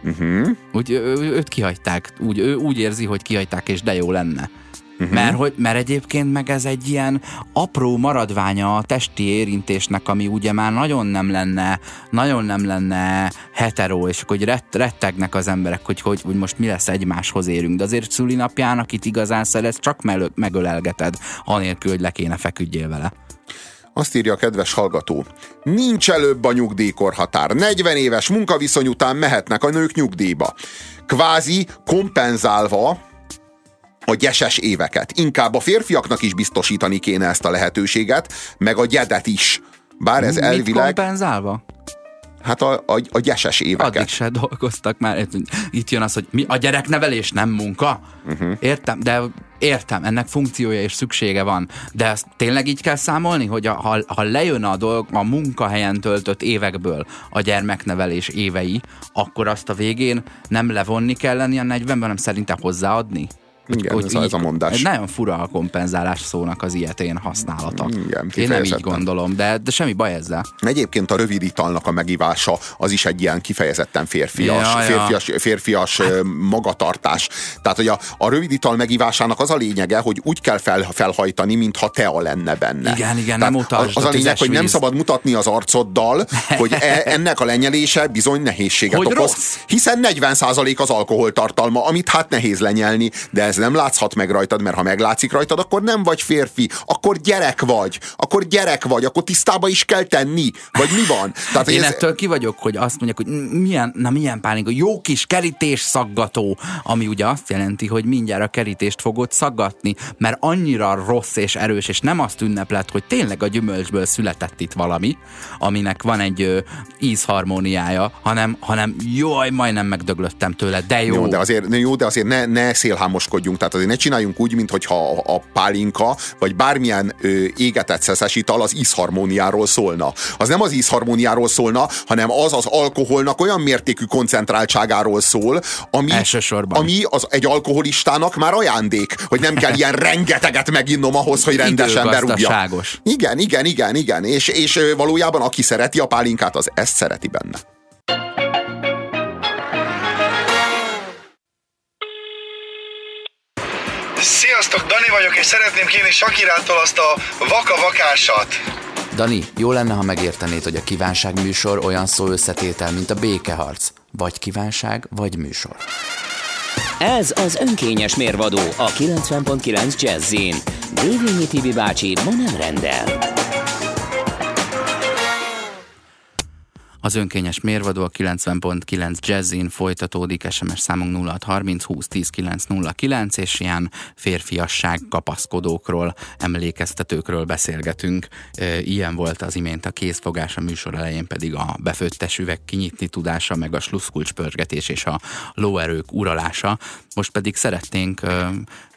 Uh-huh. Úgy ő- őt kihagyták, úgy, ő úgy érzi, hogy kihagyták, és de jó lenne. Uh-huh. Mert, hogy, mert egyébként meg ez egy ilyen apró maradványa a testi érintésnek, ami ugye már nagyon nem lenne, nagyon nem lenne hetero, és hogy rett, rettegnek az emberek, hogy, hogy, hogy most mi lesz egymáshoz érünk. De azért szülinapján, akit igazán szeretsz, csak mel- megölelgeted, anélkül, hogy le kéne feküdjél vele. Azt írja a kedves hallgató. Nincs előbb a nyugdíjkorhatár. 40 éves munkaviszony után mehetnek a nők nyugdíjba. Kvázi kompenzálva a gyeses éveket. Inkább a férfiaknak is biztosítani kéne ezt a lehetőséget, meg a gyedet is. Bár ez Mit elvileg, kompenzálva? hát a, a, a gyeses éveket. Addig se dolgoztak már. Itt jön az, hogy mi a gyereknevelés nem munka. Uh-huh. Értem, de értem, ennek funkciója és szüksége van. De ezt tényleg így kell számolni, hogy a, ha, ha lejön a dolg a munkahelyen töltött évekből a gyermeknevelés évei, akkor azt a végén nem levonni kell lenni a 40-ben, hanem szerintem hozzáadni? Igen, ez a- ez a mondás. Nagyon fura a kompenzálás szónak az ilyetén használata. Igen, Én nem így gondolom, de, de semmi baj ezzel. Egyébként a rövid italnak a megívása az is egy ilyen kifejezetten férfias, Ja, ja. férfias, férfias hát. magatartás. Tehát, hogy a, a rövid ital megívásának az a lényege, hogy úgy kell fel, felhajtani, mintha tea lenne benne. Igen, igen, Tehát nem utasd Az, a lényeg, hogy nem szabad mutatni az arcoddal, hogy e, ennek a lenyelése bizony nehézséget Hogy okoz. rossz. Hiszen 40% az alkoholtartalma, amit hát nehéz lenyelni, de ez nem látszhat meg rajtad, mert ha meglátszik rajtad, akkor nem vagy férfi, akkor gyerek vagy, akkor gyerek vagy, akkor tisztába is kell tenni, vagy mi van? Tehát, Én ez- ettől ki vagyok, hogy azt mondják, hogy milyen, na milyen pálinka, jó kis kerítés szaggató, ami ugye azt jelenti, hogy mindjárt a kerítést fogod szaggatni, mert annyira rossz és erős, és nem azt ünneplet, hogy tényleg a gyümölcsből született itt valami, aminek van egy ö, ízharmóniája, hanem, hanem jaj, majdnem megdöglöttem tőle, de jó. Jó, de azért, jó, de azért ne, ne szélhámoskodjunk, tehát azért ne csináljunk úgy, mintha a, a pálinka, vagy bármilyen ö, égetett szeszes ital az ízharmóniáról szólna. Az nem az ízharmóniáról szólna, hanem az az alkoholnak olyan mértékű koncentráltságáról szól, ami, Elsősorban. ami az egy alkoholistának már ajándék, hogy nem kell ilyen rengeteget meginnom ahhoz, hogy rendesen berúgja. Igen, igen, igen, igen. És, és valójában aki szereti a pálinkát, az ezt szereti benne. Sziasztok, Dani vagyok, és szeretném kérni Sakirától azt a vaka-vakásat. Dani, jó lenne, ha megértenéd, hogy a kívánság műsor olyan szó összetétel, mint a békeharc. Vagy kívánság, vagy műsor. Ez az önkényes mérvadó a 90.9 Jazzin. Dévényi Tibi bácsi ma nem rendel. Az önkényes mérvadó a 90.9 Jazzin folytatódik, SMS számunk 0630 20 10 909, és ilyen férfiasság kapaszkodókról, emlékeztetőkről beszélgetünk. Ilyen volt az imént a kézfogás, a műsor elején pedig a befőttes üveg kinyitni tudása, meg a sluszkulcs pörgetés és a lóerők uralása. Most pedig szeretnénk ö,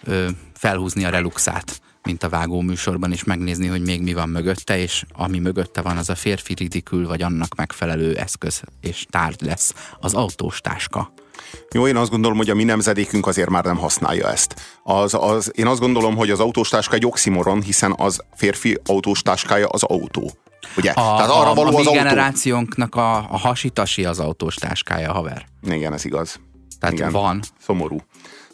ö, felhúzni a reluxát mint a vágó műsorban, és megnézni, hogy még mi van mögötte, és ami mögötte van, az a férfi ridikül, vagy annak megfelelő eszköz és tárgy lesz, az autós táska. Jó, én azt gondolom, hogy a mi nemzedékünk azért már nem használja ezt. Az, az, én azt gondolom, hogy az autóstáska egy oximoron, hiszen az férfi autóstáskája az autó. Ugye? A, Tehát arra a, való a az autó. generációnknak a, a hasitasi az autós táskája, haver. Igen, ez igaz. Tehát Igen. van. Szomorú.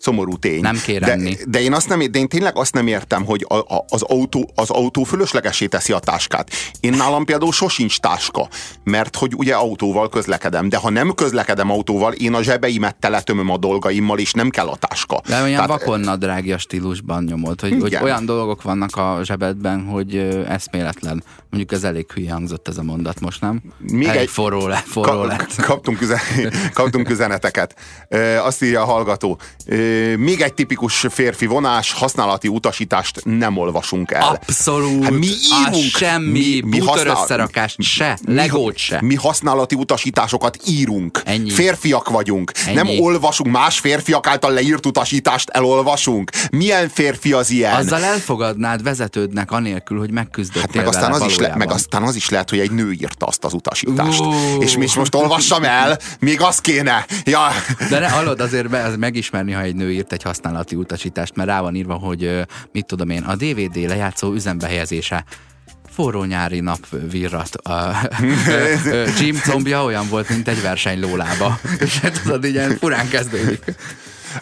Szomorú tény. Nem kér de, de, én azt nem, de én tényleg azt nem értem, hogy a, a, az, autó, az autó fölöslegesé teszi a táskát. Én nálam például sosincs táska, mert hogy ugye autóval közlekedem, de ha nem közlekedem autóval, én a zsebeimet teletömöm a dolgaimmal, és nem kell a táska. De olyan Tehát- vakonnadrágja stílusban nyomod, hogy, hogy olyan dolgok vannak a zsebedben, hogy eszméletlen. Mondjuk ez elég hülye hangzott ez a mondat most, nem? Még elég egy- forró, le, forró lett. kaptunk, üzen, kaptunk üzeneteket. Azt írja a hallgató. Még egy tipikus férfi vonás, használati utasítást nem olvasunk el. Abszolút. Hát mi Á, írunk. semmi, mi, összerakást se, legót se. Mi használati utasításokat írunk. Ennyi. Férfiak vagyunk. Ennyi. Nem olvasunk, más férfiak által leírt utasítást elolvasunk. Milyen férfi az ilyen? Azzal elfogadnád vezetődnek anélkül, hogy megküzdöttél Hát meg aztán, vele az is le, valójában. meg aztán az is lehet, hogy egy nő írta azt az utasítást. Ú. És mi is most olvassam el, még az kéne. Ja. De ne, hallod, azért be, az megismerni, ha egy nő írt egy használati utasítást, mert rá van írva, hogy mit tudom én, a DVD lejátszó üzembehelyezése forró nyári nap virrat. A, Jim combja olyan volt, mint egy versenylólába. És hát tudod, így ilyen furán kezdődik.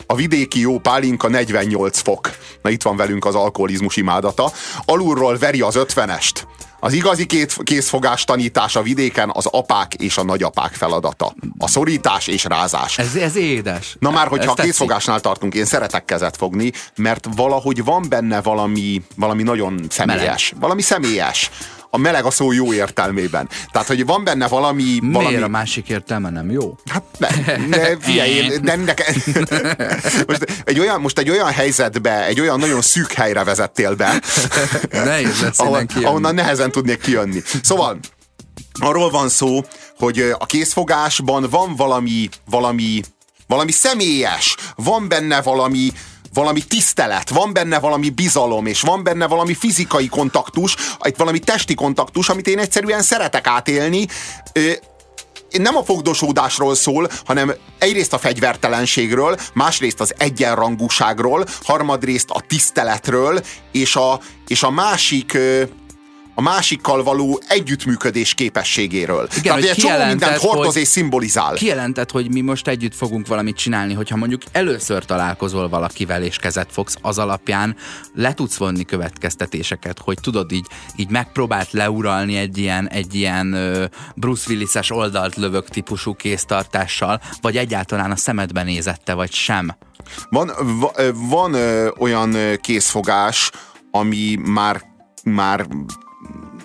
A vidéki jó pálinka 48 fok. Na itt van velünk az alkoholizmus imádata. Alulról veri az ötvenest. Az igazi két készfogás tanítás a vidéken az apák és a nagyapák feladata. A szorítás és rázás. Ez, ez édes. Na már, hogyha a készfogásnál tartunk, én szeretek kezet fogni, mert valahogy van benne valami, valami nagyon személyes. Valami személyes. A meleg a szó jó értelmében. Tehát, hogy van benne valami... valami Miért a másik értelme nem jó? Hát ne, ne figyelj, én, de neke, most, egy olyan, most egy olyan helyzetbe, egy olyan nagyon szűk helyre vezettél be, Nehéz lesz kijönni. ahonnan nehezen tudnék kijönni. Szóval, arról van szó, hogy a készfogásban van valami, valami, valami személyes, van benne valami, valami tisztelet, van benne valami bizalom, és van benne valami fizikai kontaktus, egy valami testi kontaktus, amit én egyszerűen szeretek átélni. Nem a fogdosódásról szól, hanem egyrészt a fegyvertelenségről, másrészt az egyenrangúságról, harmadrészt a tiszteletről, és a, és a másik a másikkal való együttműködés képességéről. Igen, Tehát egy csomó mindent hordoz hogy- és szimbolizál. Kijelentett, hogy mi most együtt fogunk valamit csinálni, hogyha mondjuk először találkozol valakivel és kezet fogsz, az alapján le tudsz vonni következtetéseket, hogy tudod így, így megpróbált leuralni egy ilyen, egy ilyen Bruce Willis-es oldalt lövök típusú kéztartással, vagy egyáltalán a szemedbe nézette, vagy sem. Van, va- van ö, olyan ö, készfogás, ami már, már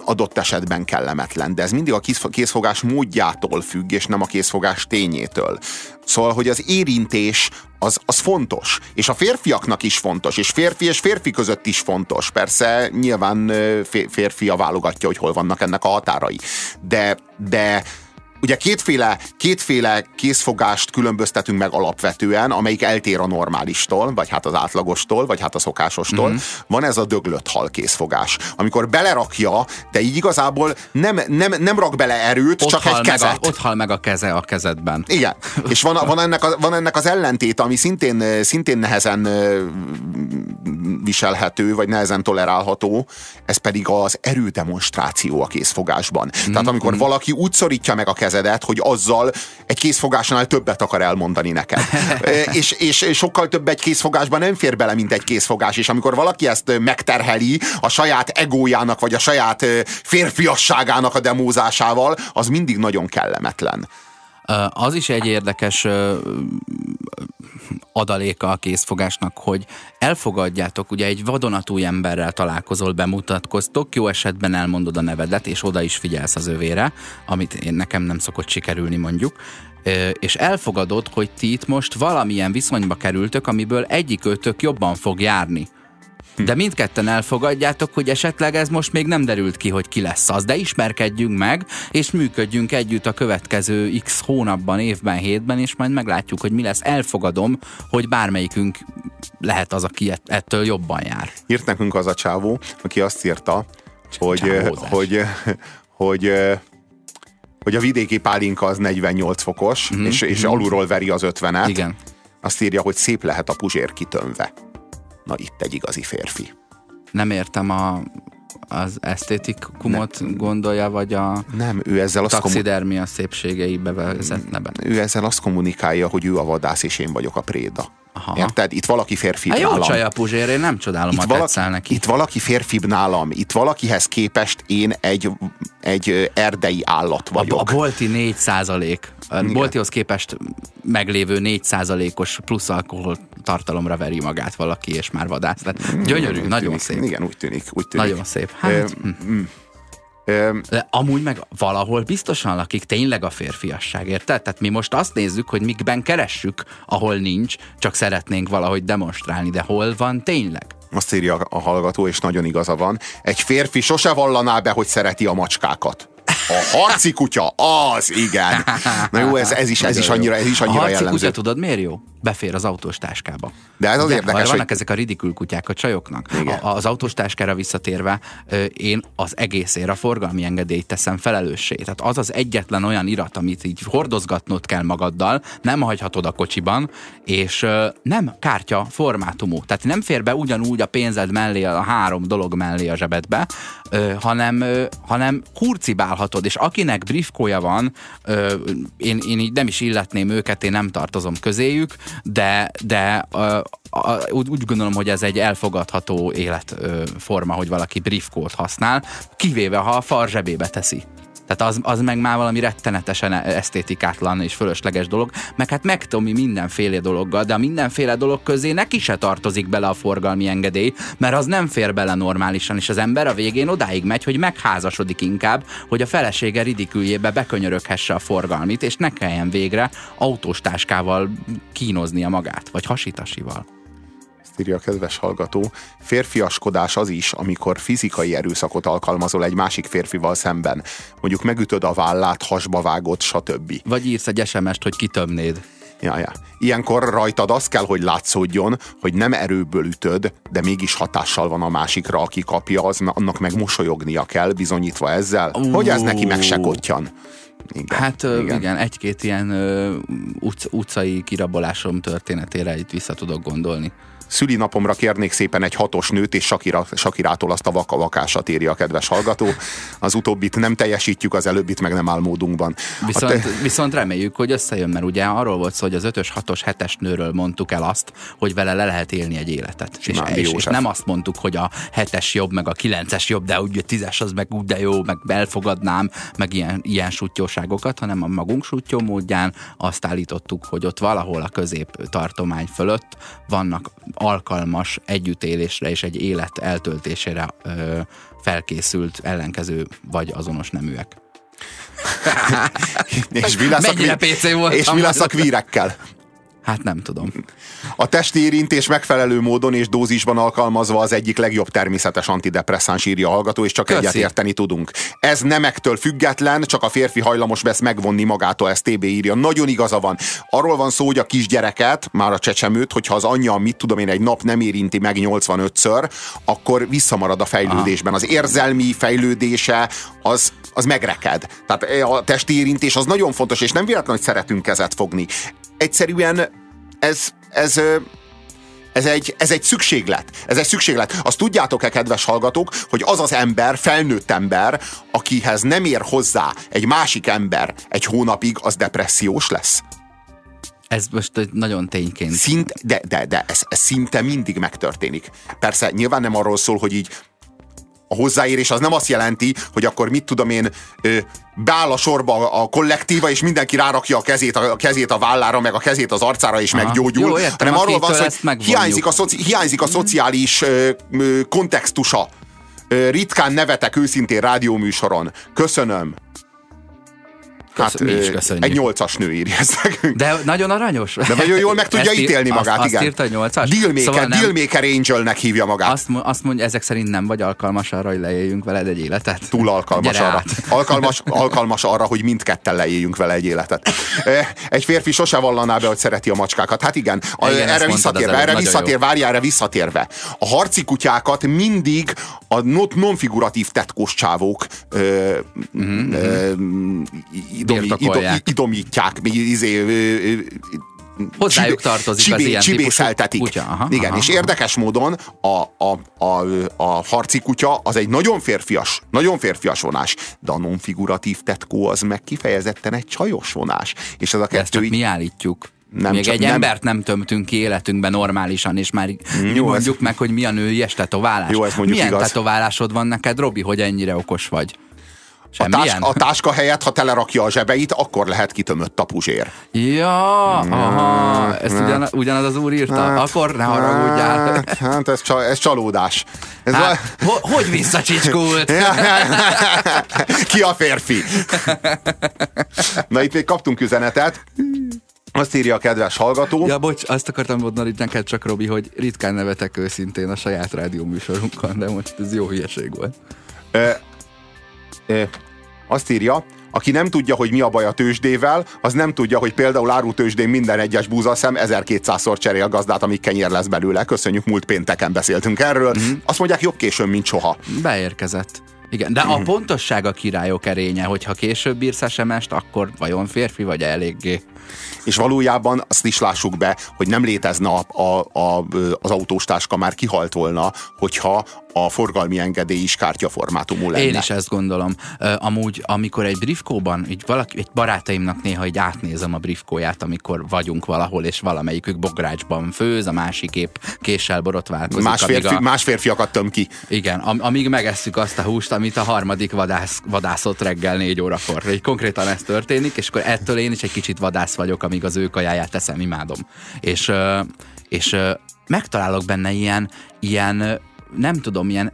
adott esetben kellemetlen, de ez mindig a kész- készfogás módjától függ, és nem a készfogás tényétől. Szóval, hogy az érintés az, az fontos, és a férfiaknak is fontos, és férfi és férfi között is fontos. Persze nyilván férfi a válogatja, hogy hol vannak ennek a határai. De, de Ugye kétféle, kétféle készfogást különböztetünk meg alapvetően, amelyik eltér a normálistól, vagy hát az átlagostól, vagy hát a szokásostól. Mhm. Mm. Van ez a döglött hal készfogás, amikor belerakja, de így igazából nem, nem, nem rak bele erőt, csak egy kezet. a, ott hal meg a keze a kezedben. Igen, és van, van, ennek, a, van ennek az ellentét, ami szintén, szintén nehezen viselhető, vagy nehezen tolerálható, ez pedig az erődemonstráció a készfogásban. Tehát amikor valaki úgy szorítja meg a kezedet, hogy azzal egy készfogásnál többet akar elmondani neked. És, és sokkal több egy készfogásban nem fér bele, mint egy készfogás, és amikor valaki ezt megterheli a saját egójának, vagy a saját férfiasságának a demózásával, az mindig nagyon kellemetlen. Az is egy érdekes adaléka a készfogásnak, hogy elfogadjátok, ugye egy vadonatúj emberrel találkozol, bemutatkoztok, jó esetben elmondod a nevedet, és oda is figyelsz az övére, amit én nekem nem szokott sikerülni mondjuk, és elfogadod, hogy ti itt most valamilyen viszonyba kerültök, amiből egyikőtök jobban fog járni. De mindketten elfogadjátok, hogy esetleg ez most még nem derült ki, hogy ki lesz az, de ismerkedjünk meg, és működjünk együtt a következő x hónapban, évben, hétben, és majd meglátjuk, hogy mi lesz. Elfogadom, hogy bármelyikünk lehet az, aki ett- ettől jobban jár. Írt nekünk az a csávó, aki azt írta, hogy, Csávózás. hogy, hogy, hogy a vidéki pálinka az 48 fokos, mm-hmm. és, és alulról veri az 50-et. Igen. Azt írja, hogy szép lehet a puzsér kitönve. Na itt egy igazi férfi. Nem értem a, az esztétikumot gondolja, vagy a Nem, ő ezzel, azt taxidermia szépségeibe vezetne be. ő ezzel azt kommunikálja, hogy ő a vadász, és én vagyok a préda. Aha. Érted? Itt valaki férfi Hát jó nálam. csaj a Puzsér, én nem csodálom, itt, valaki, neki. itt valaki férfibb nálam. Itt valakihez képest én egy, egy erdei állat A, vagyok. a bolti 4 százalék, a boltihoz képest meglévő 4 százalékos plusz alkohol tartalomra veri magát valaki, és már vadász. Tehát gyönyörű, Úgy nagyon tűnik. szép. Igen, úgy tűnik. Úgy tűnik. Nagyon szép. Hát, hm. Ö, De amúgy meg valahol biztosan lakik tényleg a férfiasság, érted? Tehát mi most azt nézzük, hogy mikben keressük, ahol nincs, csak szeretnénk valahogy demonstrálni, de hol van tényleg? Azt írja a hallgató, és nagyon igaza van. Egy férfi sose vallaná be, hogy szereti a macskákat. A harci kutya, az igen. Na jó, ez, ez is, ez is annyira, ez is A annyira harci jellemző. kutya tudod miért jó? Befér az autós táskába. De ez az Ugye, érdekes, Vannak hogy- ezek a ridikül kutyák a csajoknak. Igen. A, az autós táskára visszatérve, én az egészért a forgalmi engedélyt teszem felelőssé. Tehát az az egyetlen olyan irat, amit így hordozgatnod kell magaddal, nem hagyhatod a kocsiban, és nem kártya formátumú. Tehát nem fér be ugyanúgy a pénzed mellé, a három dolog mellé a zsebedbe, hanem, hanem hurcibálhatod, és akinek briefkója van, én, én így nem is illetném őket, én nem tartozom közéjük, de, de a, úgy, úgy gondolom, hogy ez egy elfogadható életforma, hogy valaki briefkót használ, kivéve ha a far zsebébe teszi. Tehát az, az meg már valami rettenetesen esztétikátlan és fölösleges dolog, meg hát megtomi mindenféle dologgal, de a mindenféle dolog közé neki se tartozik bele a forgalmi engedély, mert az nem fér bele normálisan, és az ember a végén odáig megy, hogy megházasodik inkább, hogy a felesége ridiküljébe bekönyöröghesse a forgalmit, és ne kelljen végre autós táskával kínoznia magát, vagy hasitasival. Ezt írja a kedves hallgató. Férfiaskodás az is, amikor fizikai erőszakot alkalmazol egy másik férfival szemben. Mondjuk megütöd a vállát, hasba vágod, stb. Vagy írsz egy SMS-t, hogy kitömnéd. Ja, ja. Ilyenkor rajtad az kell, hogy látszódjon, hogy nem erőből ütöd, de mégis hatással van a másikra, aki kapja, az, annak meg mosolyognia kell, bizonyítva ezzel, hogy ez neki meg se kottyan. Igen, Hát igen, igen egy-két ilyen utc, utcai kirabolásom történetére itt vissza tudok gondolni. Szülinapomra kérnék szépen egy hatos nőt, és Sakira, Sakirától azt a vakavakásat írja a kedves hallgató. Az utóbbit nem teljesítjük, az előbbit meg nem áll módunkban. Viszont, te- viszont reméljük, hogy összejön, mert ugye arról volt szó, hogy az 5-ös, 6-os, 7-es nőről mondtuk el azt, hogy vele le lehet élni egy életet. És, Simán, és, és József. nem azt mondtuk, hogy a 7-es jobb, meg a 9-es jobb, de úgy a 10-es az meg úgy de jó, meg elfogadnám, meg ilyen, ilyen sutyóságokat, hanem a magunk sutyó módján azt állítottuk, hogy ott valahol a közép tartomány fölött vannak alkalmas együttélésre és egy élet eltöltésére ö, felkészült ellenkező vagy azonos neműek. és a, Mennyire PC voltam. és a kvírekkel? Hát nem tudom. A testi érintés megfelelő módon és dózisban alkalmazva az egyik legjobb természetes antidepresszáns írja a hallgató, és csak Köszi. egyet érteni tudunk. Ez nemektől független, csak a férfi hajlamos lesz megvonni magától, ezt TB írja. Nagyon igaza van. Arról van szó, hogy a kisgyereket, már a csecsemőt, hogyha az anyja, mit tudom én, egy nap nem érinti meg 85-ször, akkor visszamarad a fejlődésben. Az érzelmi fejlődése az, az megreked. Tehát a testi érintés az nagyon fontos, és nem véletlen, hogy szeretünk kezet fogni. Egyszerűen ez, ez, ez egy, ez egy szükséglet. Ez egy szükséglet. Azt tudjátok-e, kedves hallgatók, hogy az az ember, felnőtt ember, akihez nem ér hozzá egy másik ember egy hónapig, az depressziós lesz? Ez most nagyon tényként. Szint, de, de, de ez, ez szinte mindig megtörténik. Persze, nyilván nem arról szól, hogy így a hozzáérés az nem azt jelenti, hogy akkor mit tudom én, beáll a sorba a kollektíva, és mindenki rárakja a kezét a, kezét a vállára, meg a kezét az arcára, és Aha. meggyógyul, Jó, értem, hanem arról van szó, hogy hiányzik a, szoci, hiányzik a szociális ö, ö, kontextusa. Ö, ritkán nevetek őszintén rádióműsoron. Köszönöm. Hát, mi is köszönjük. Egy nyolcas nő írja ezt nekünk. De nagyon aranyos. De nagyon jól meg tudja ír- ítélni magát, azt, igen. Azt írta, hogy 8-as? Dealmaker, Szóval nem- Dealmaker Angelnek hívja magát. Azt, azt mondja, ezek szerint nem vagy alkalmas arra, hogy leéljünk veled egy életet? túl alkalmas Gyere arra. át. Alkalmas, alkalmas arra, hogy mindketten leéljünk vele egy életet. Egy férfi sose vallaná be, hogy szereti a macskákat. Hát igen, a, Igen, erre visszatérve, erre jó. várjál, erre visszatérve. A harci kutyákat mindig a non-figuratív tetkós csávók ö, Mhm, ö, idomi, Birtokolják. ido- idomítják, még izé, Hozzájuk csibé- tartozik az csibé- ilyen típusú csibészeltetik. kutya. Aha, Igen, aha, és aha. érdekes módon a, a, a, a harci kutya az egy nagyon férfias, nagyon férfias vonás, de a non-figuratív tetkó az meg kifejezetten egy csajos vonás. És ez a ezt kettő csak így, mi állítjuk. Nem Még csak- egy nem- embert nem tömtünk ki életünkben normálisan, és már mi jó, mondjuk ez- meg, hogy mi a nőies tetoválás. Jó, ez mondjuk Milyen igaz. tetoválásod van neked, Robi, hogy ennyire okos vagy? A, Semmilyen? táska, a táska helyett, ha telerakja a zsebeit, akkor lehet kitömött a puzsér. Ja, aha, ezt ugyan, ugyanaz az úr írta? Akkor ne haragudjál. Hát, hát ez, csa, ez csalódás. Ez Hát, ho- hogy visszacsicskult? Ki a férfi? Na itt még kaptunk üzenetet. Azt írja a kedves hallgató. Ja, bocs, azt akartam mondani neked csak, Robi, hogy ritkán nevetek őszintén a saját rádió műsorunkon, de most ez jó hülyeség volt. Azt írja, aki nem tudja, hogy mi a baj a tőzsdével, az nem tudja, hogy például árutőzsdén minden egyes búzaszem 1200-szor cserél gazdát, amíg kenyér lesz belőle. Köszönjük, múlt pénteken beszéltünk erről. Mhm. Azt mondják, jobb későn, mint soha. Beérkezett. Igen, de Mhm. a pontosság a királyok erénye, hogyha később írsz SMS-t, akkor vajon férfi vagy eléggé? És valójában azt is lássuk be, hogy nem létezne a, a, a, az autós már kihalt volna, hogyha a forgalmi engedély is kártyaformátumú lenne. Én is ezt gondolom. Amúgy, amikor egy briefkóban, így valaki, egy barátaimnak néha így átnézem a briefkóját, amikor vagyunk valahol, és valamelyikük bográcsban főz, a másik épp késsel borotválkozik. Más, férfi, a, más férfiakat töm ki. Igen, am, amíg megesszük azt a húst, amit a harmadik vadász, vadászott reggel négy órakor. Így konkrétan ez történik, és akkor ettől én is egy kicsit vadász vagyok, amíg az ő kajáját teszem, imádom. És, és megtalálok benne ilyen, ilyen, nem tudom, ilyen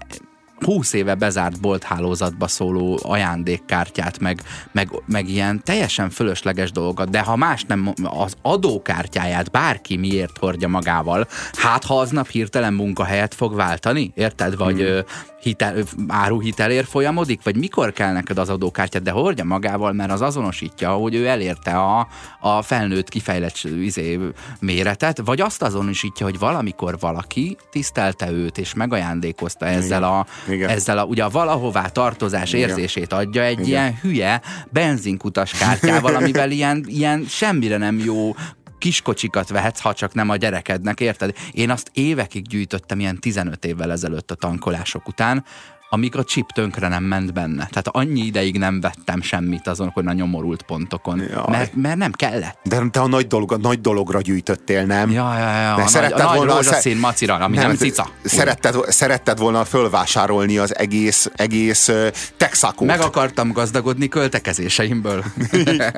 20 éve bezárt bolthálózatba szóló ajándékkártyát, meg, meg, meg ilyen teljesen fölösleges dolgokat, de ha más nem, az adókártyáját bárki miért hordja magával, hát ha aznap hirtelen munkahelyet fog váltani, érted? Vagy hmm. Hitel, áruhitelért folyamodik, vagy mikor kell neked az adókártyát, de hordja magával, mert az azonosítja, hogy ő elérte a, a felnőtt kifejlett izé, méretet, vagy azt azonosítja, hogy valamikor valaki tisztelte őt, és megajándékozta ezzel a, Igen. ezzel a, ugye a valahová tartozás Igen. érzését adja egy ilyen hülye benzinkutas kártyával, amivel ilyen, ilyen semmire nem jó kiskocsikat vehetsz, ha csak nem a gyerekednek, érted? Én azt évekig gyűjtöttem ilyen 15 évvel ezelőtt a tankolások után, amíg a chip tönkre nem ment benne. Tehát annyi ideig nem vettem semmit azon, a nyomorult pontokon. Jaj. Mert, mert nem kellett. De te a nagy, dolog, a nagy dologra gyűjtöttél, nem? Ja, ja, ja. De A nagy, szeretted a nagy volna- rózsaszín szer- macira, ami nem, nem cica. Szeretted, szeretted volna fölvásárolni az egész, egész uh, Texacót. Meg akartam gazdagodni költekezéseimből.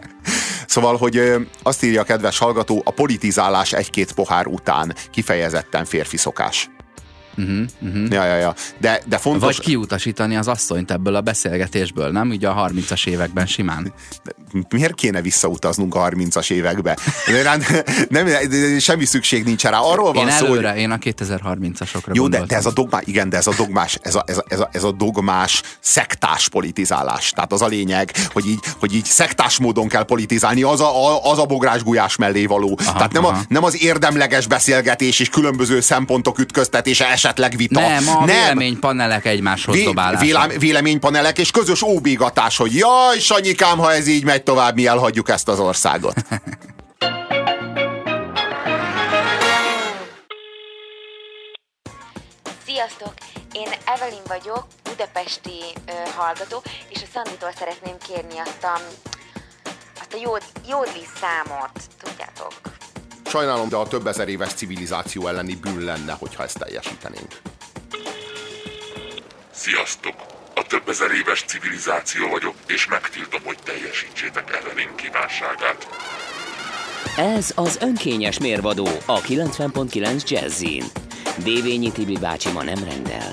Szóval, hogy ö, azt írja a kedves hallgató, a politizálás egy-két pohár után kifejezetten férfi szokás. Uh-huh, uh-huh. Ja, ja, ja. De, de fontos... Vagy kiutasítani az asszonyt ebből a beszélgetésből, nem? Ugye a 30-as években simán. miért kéne visszautaznunk a 30-as évekbe? De nem, nem, semmi szükség nincs rá. Arról van Én szó, előre, hogy... én a 2030-asokra Jó, de, de ez a dogmás, igen, de ez a dogmás, ez a, ez, a, ez, a, ez a dogmás szektás politizálás. Tehát az a lényeg, hogy így, hogy így szektás módon kell politizálni, az a, a, az a bográs gulyás mellé való. Aha, Tehát nem, a, aha. nem az érdemleges beszélgetés és különböző szempontok ütköztetése, esetleg vita. Nem, a véleménypanelek egymáshoz Vé- dobálása. vélem, véleménypanelek és közös óbégatás, hogy jaj, Sanyikám, ha ez így megy tovább, mi elhagyjuk ezt az országot. Sziasztok! Én Evelyn vagyok, budapesti ö, hallgató, és a Szanditól szeretném kérni azt a, azt a jód, jódli számot, tudjátok? Sajnálom, de a több ezer éves civilizáció elleni bűn lenne, hogyha ezt teljesítenénk. Sziasztok! A több ezer éves civilizáció vagyok, és megtiltom, hogy teljesítsétek Evelyn kívánságát. Ez az önkényes mérvadó a 90.9 Jazzin. Dévényi Tibi bácsi ma nem rendel.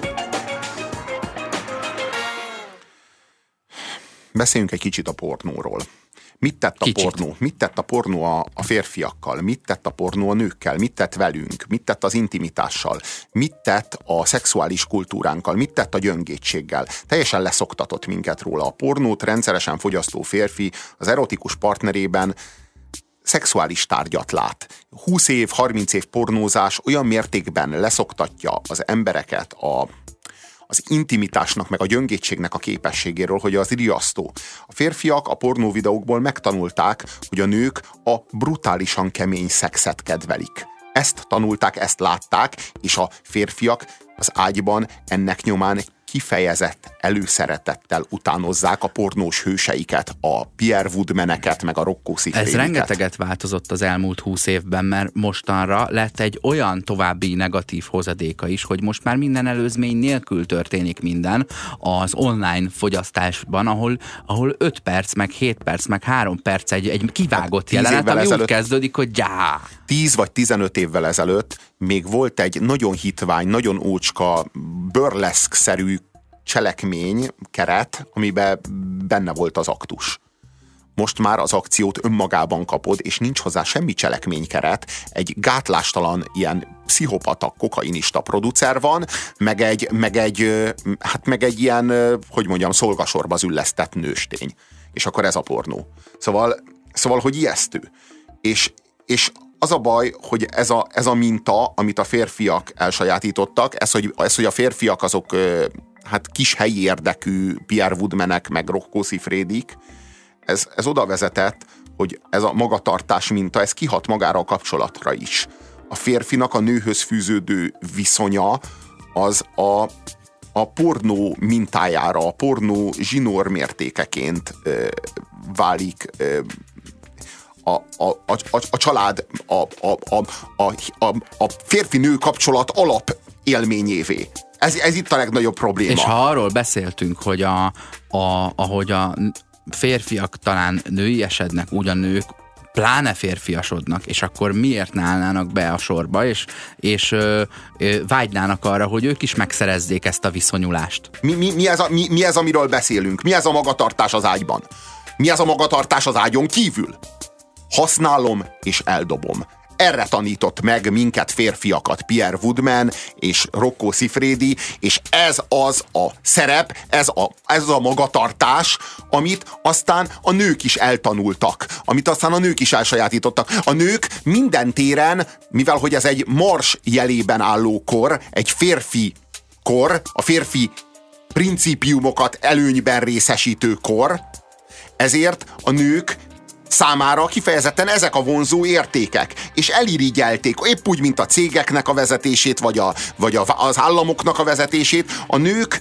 Beszéljünk egy kicsit a pornóról. Mit tett a Kicsit. pornó? Mit tett a pornó a, a férfiakkal? Mit tett a pornó a nőkkel? Mit tett velünk? Mit tett az intimitással? Mit tett a szexuális kultúránkkal? Mit tett a gyöngétséggel? Teljesen leszoktatott minket róla. A pornót rendszeresen fogyasztó férfi az erotikus partnerében szexuális tárgyat lát. 20 év, 30 év pornózás olyan mértékben leszoktatja az embereket a, az intimitásnak, meg a gyöngétségnek a képességéről, hogy az riasztó. A férfiak a pornó videókból megtanulták, hogy a nők a brutálisan kemény szexet kedvelik. Ezt tanulták, ezt látták, és a férfiak az ágyban ennek nyomán kifejezett előszeretettel utánozzák a pornós hőseiket, a Pierre Woodmaneket, meg a Rocco Ez Siffrediket. rengeteget változott az elmúlt húsz évben, mert mostanra lett egy olyan további negatív hozadéka is, hogy most már minden előzmény nélkül történik minden az online fogyasztásban, ahol, ahol 5 perc, meg 7 perc, meg 3 perc egy, egy kivágott tíz jelenet, ami úgy ezelőtt- kezdődik, hogy gyá! 10 vagy 15 évvel ezelőtt még volt egy nagyon hitvány, nagyon ócska, burleszk-szerű cselekmény, keret, amiben benne volt az aktus. Most már az akciót önmagában kapod, és nincs hozzá semmi cselekménykeret. Egy gátlástalan ilyen pszichopata, kokainista producer van, meg egy, meg egy, hát meg egy ilyen, hogy mondjam, szolgasorba züllesztett nőstény. És akkor ez a pornó. Szóval, szóval hogy ijesztő. És, és az a baj, hogy ez a, ez a minta, amit a férfiak elsajátítottak, ez, hogy, ez, hogy a férfiak azok hát kis helyi érdekű Pierre Woodmanek, meg Rocco Siffredik, ez, ez oda vezetett, hogy ez a magatartás minta, ez kihat magára a kapcsolatra is. A férfinak a nőhöz fűződő viszonya az a, a pornó mintájára, a pornó zsinór mértékeként ö, válik ö, a, a, a, a, a család, a, a, a, a, a férfi-nő kapcsolat alap élményévé. Ez, ez itt a legnagyobb probléma. És ha arról beszéltünk, hogy a, a, ahogy a férfiak talán nőiesednek, úgy a nők pláne férfiasodnak, és akkor miért ne állnának be a sorba, és, és ö, ö, vágynának arra, hogy ők is megszerezzék ezt a viszonyulást. Mi, mi, mi, ez a, mi, mi ez, amiről beszélünk? Mi ez a magatartás az ágyban? Mi ez a magatartás az ágyon kívül? Használom és eldobom. Erre tanított meg minket férfiakat Pierre Woodman és Rocco Siffredi, és ez az a szerep, ez a, ez a magatartás, amit aztán a nők is eltanultak, amit aztán a nők is elsajátítottak. A nők minden téren, mivel hogy ez egy mars jelében álló kor, egy férfi kor, a férfi principiumokat előnyben részesítő kor, ezért a nők számára kifejezetten ezek a vonzó értékek, és elirigyelték, épp úgy, mint a cégeknek a vezetését, vagy, a, vagy a, az államoknak a vezetését, a nők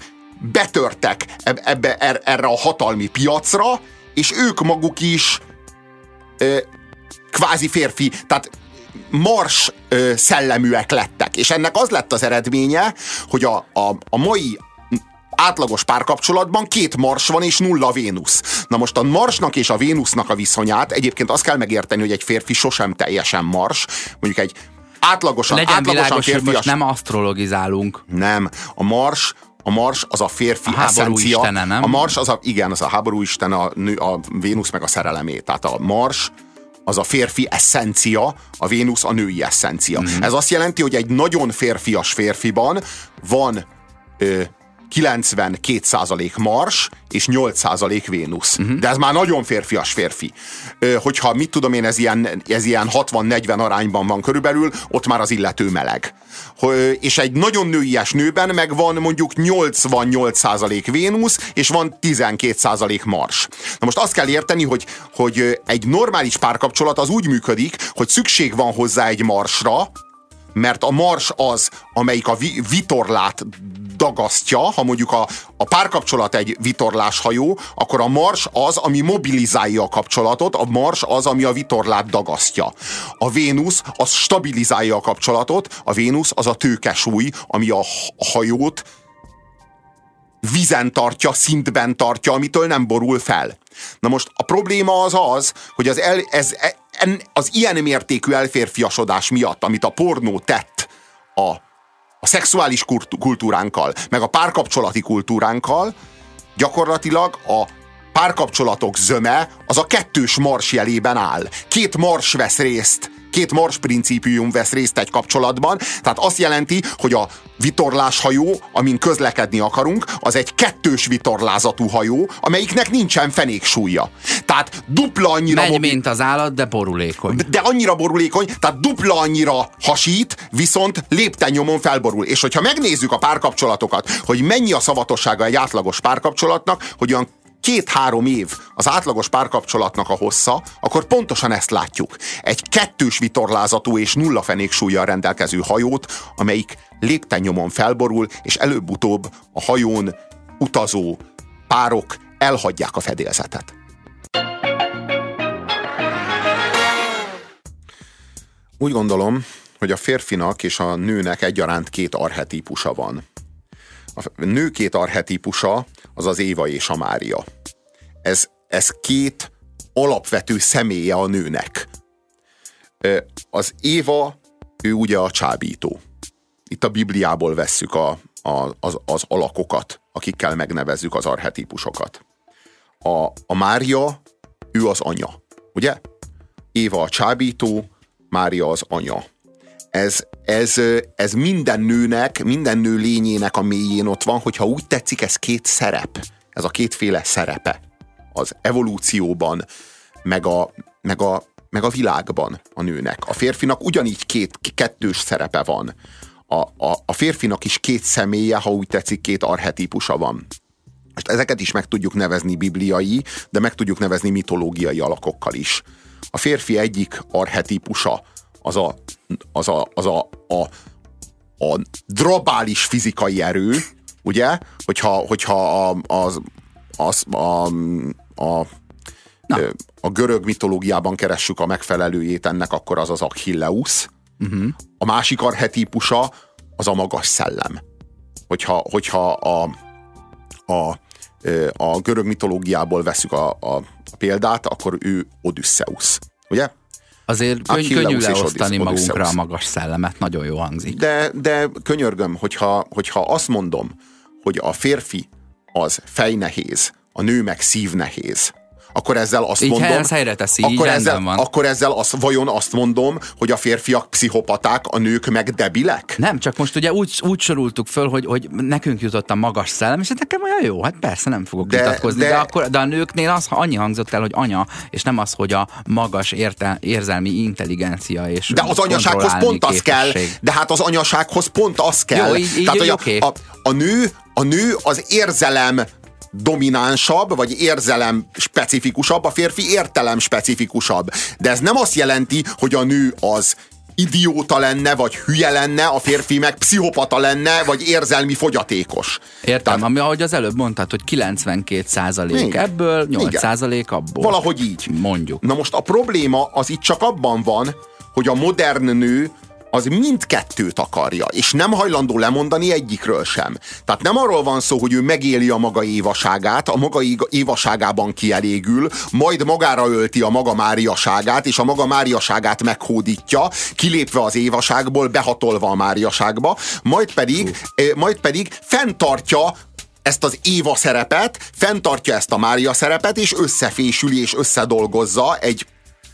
betörtek eb- ebbe, er, erre a hatalmi piacra, és ők maguk is ö, kvázi férfi, tehát mars ö, szelleműek lettek. És ennek az lett az eredménye, hogy a, a, a mai átlagos párkapcsolatban két Mars van és nulla Vénusz. Na most a Marsnak és a Vénusznak a viszonyát egyébként azt kell megérteni, hogy egy férfi sosem teljesen Mars, mondjuk egy átlagosan, Legyen átlagosan világos, hogy férfias... most nem asztrologizálunk. Nem, a Mars a Mars az a férfi A eszencia. istene, nem? A Mars az a, igen, az a háború isten, a, nő, a Vénusz meg a szerelemé. Tehát a Mars az a férfi eszencia, a Vénusz a női eszencia. Mm. Ez azt jelenti, hogy egy nagyon férfias férfiban van ö, 92% Mars és 8% Vénusz. Uh-huh. De ez már nagyon férfias férfi. Ö, hogyha mit tudom én, ez ilyen, ez ilyen 60-40 arányban van körülbelül, ott már az illető meleg. És egy nagyon nőies nőben meg van mondjuk 88% Vénusz, és van 12% Mars. Na most azt kell érteni, hogy, hogy egy normális párkapcsolat az úgy működik, hogy szükség van hozzá egy Marsra, mert a mars az, amelyik a vi- vitorlát dagasztja, ha mondjuk a, a párkapcsolat egy vitorláshajó, akkor a mars az, ami mobilizálja a kapcsolatot, a mars az, ami a vitorlát dagasztja. A Vénusz az stabilizálja a kapcsolatot, a Vénusz az a tőkesúly, ami a hajót vizen tartja, szintben tartja, amitől nem borul fel. Na most a probléma az az, hogy az, el, ez, e- en, az ilyen mértékű elférfiasodás miatt, amit a pornó tett a, a szexuális kultú- kultúránkkal, meg a párkapcsolati kultúránkkal, gyakorlatilag a párkapcsolatok zöme az a kettős mars jelében áll. Két mars vesz részt két mars principium vesz részt egy kapcsolatban, tehát azt jelenti, hogy a vitorláshajó, amin közlekedni akarunk, az egy kettős vitorlázatú hajó, amelyiknek nincsen fenéksúlya. Tehát dupla annyira... Megy, mobil- mint az állat, de borulékony. de annyira borulékony, tehát dupla annyira hasít, viszont lépten felborul. És hogyha megnézzük a párkapcsolatokat, hogy mennyi a szavatossága egy átlagos párkapcsolatnak, hogy olyan két-három év az átlagos párkapcsolatnak a hossza, akkor pontosan ezt látjuk. Egy kettős vitorlázatú és nulla fenéksúlyjal rendelkező hajót, amelyik lépten nyomon felborul, és előbb-utóbb a hajón utazó párok elhagyják a fedélzetet. Úgy gondolom, hogy a férfinak és a nőnek egyaránt két arhetípusa van. A nő két arhetípusa az az Éva és a Mária. Ez, ez két alapvető személye a nőnek. Az Éva, ő ugye a csábító. Itt a Bibliából vesszük a, a, az, az alakokat, akikkel megnevezzük az arhetípusokat. A, a Mária, ő az anya, ugye? Éva a csábító, Mária az anya. Ez, ez, ez minden nőnek, minden nő lényének a mélyén ott van, hogyha úgy tetszik, ez két szerep. Ez a kétféle szerepe. Az evolúcióban, meg a, meg a, meg a világban a nőnek. A férfinak ugyanígy két, kettős szerepe van. A, a, a férfinak is két személye, ha úgy tetszik, két arhetípusa van. Most ezeket is meg tudjuk nevezni bibliai, de meg tudjuk nevezni mitológiai alakokkal is. A férfi egyik arhetípusa az a, az a, az a, a, a drabális fizikai erő, ugye? Hogyha, hogyha a, az, az, a, a, Na. a görög mitológiában keressük a megfelelőjét ennek, akkor az az Achilleus. Uh-huh. A másik arhetípusa az a magas szellem. Hogyha, hogyha a, a, a görög mitológiából veszük a, a, a példát, akkor ő Odysseus. Ugye? Azért könny- könnyű leosztani Odysseus. magunkra a magas szellemet, nagyon jó hangzik. De, de könyörgöm, hogyha, hogyha azt mondom, hogy a férfi az fejnehéz, a nő meg szívnehéz, akkor ezzel azt Így mondom... helyre teszi, így akkor rendben ezzel, van. akkor ezzel azt, vajon azt mondom, hogy a férfiak pszichopaták, a nők meg debilek? Nem, csak most ugye úgy, úgy sorultuk föl, hogy, hogy nekünk jutott a magas szellem, és nekem olyan jó, hát persze nem fogok De- vitatkozni, de, de- akkor, de a nőknél az annyi hangzott el, hogy anya, és nem az, hogy a magas érte, érzelmi intelligencia és De az anyasághoz pont az kell, de hát az anyasághoz pont az kell. Jó, így- így Tehát, hogy oké. a, a, a, nő, a nő az érzelem dominánsabb, vagy érzelem specifikusabb, a férfi értelem specifikusabb. De ez nem azt jelenti, hogy a nő az idióta lenne, vagy hülye lenne, a férfi meg pszichopata lenne, vagy érzelmi fogyatékos. Értem, ami ahogy az előbb mondtad, hogy 92 százalék Igen. ebből, 8 Igen. százalék abból. Valahogy így. Mondjuk. Na most a probléma az itt csak abban van, hogy a modern nő az mindkettőt akarja, és nem hajlandó lemondani egyikről sem. Tehát nem arról van szó, hogy ő megéli a maga évaságát, a maga évaságában kielégül, majd magára ölti a maga máriaságát, és a maga máriaságát meghódítja, kilépve az évaságból, behatolva a máriaságba, majd pedig, eh, majd pedig fenntartja ezt az Éva szerepet, fenntartja ezt a Mária szerepet, és összefésüli és összedolgozza egy,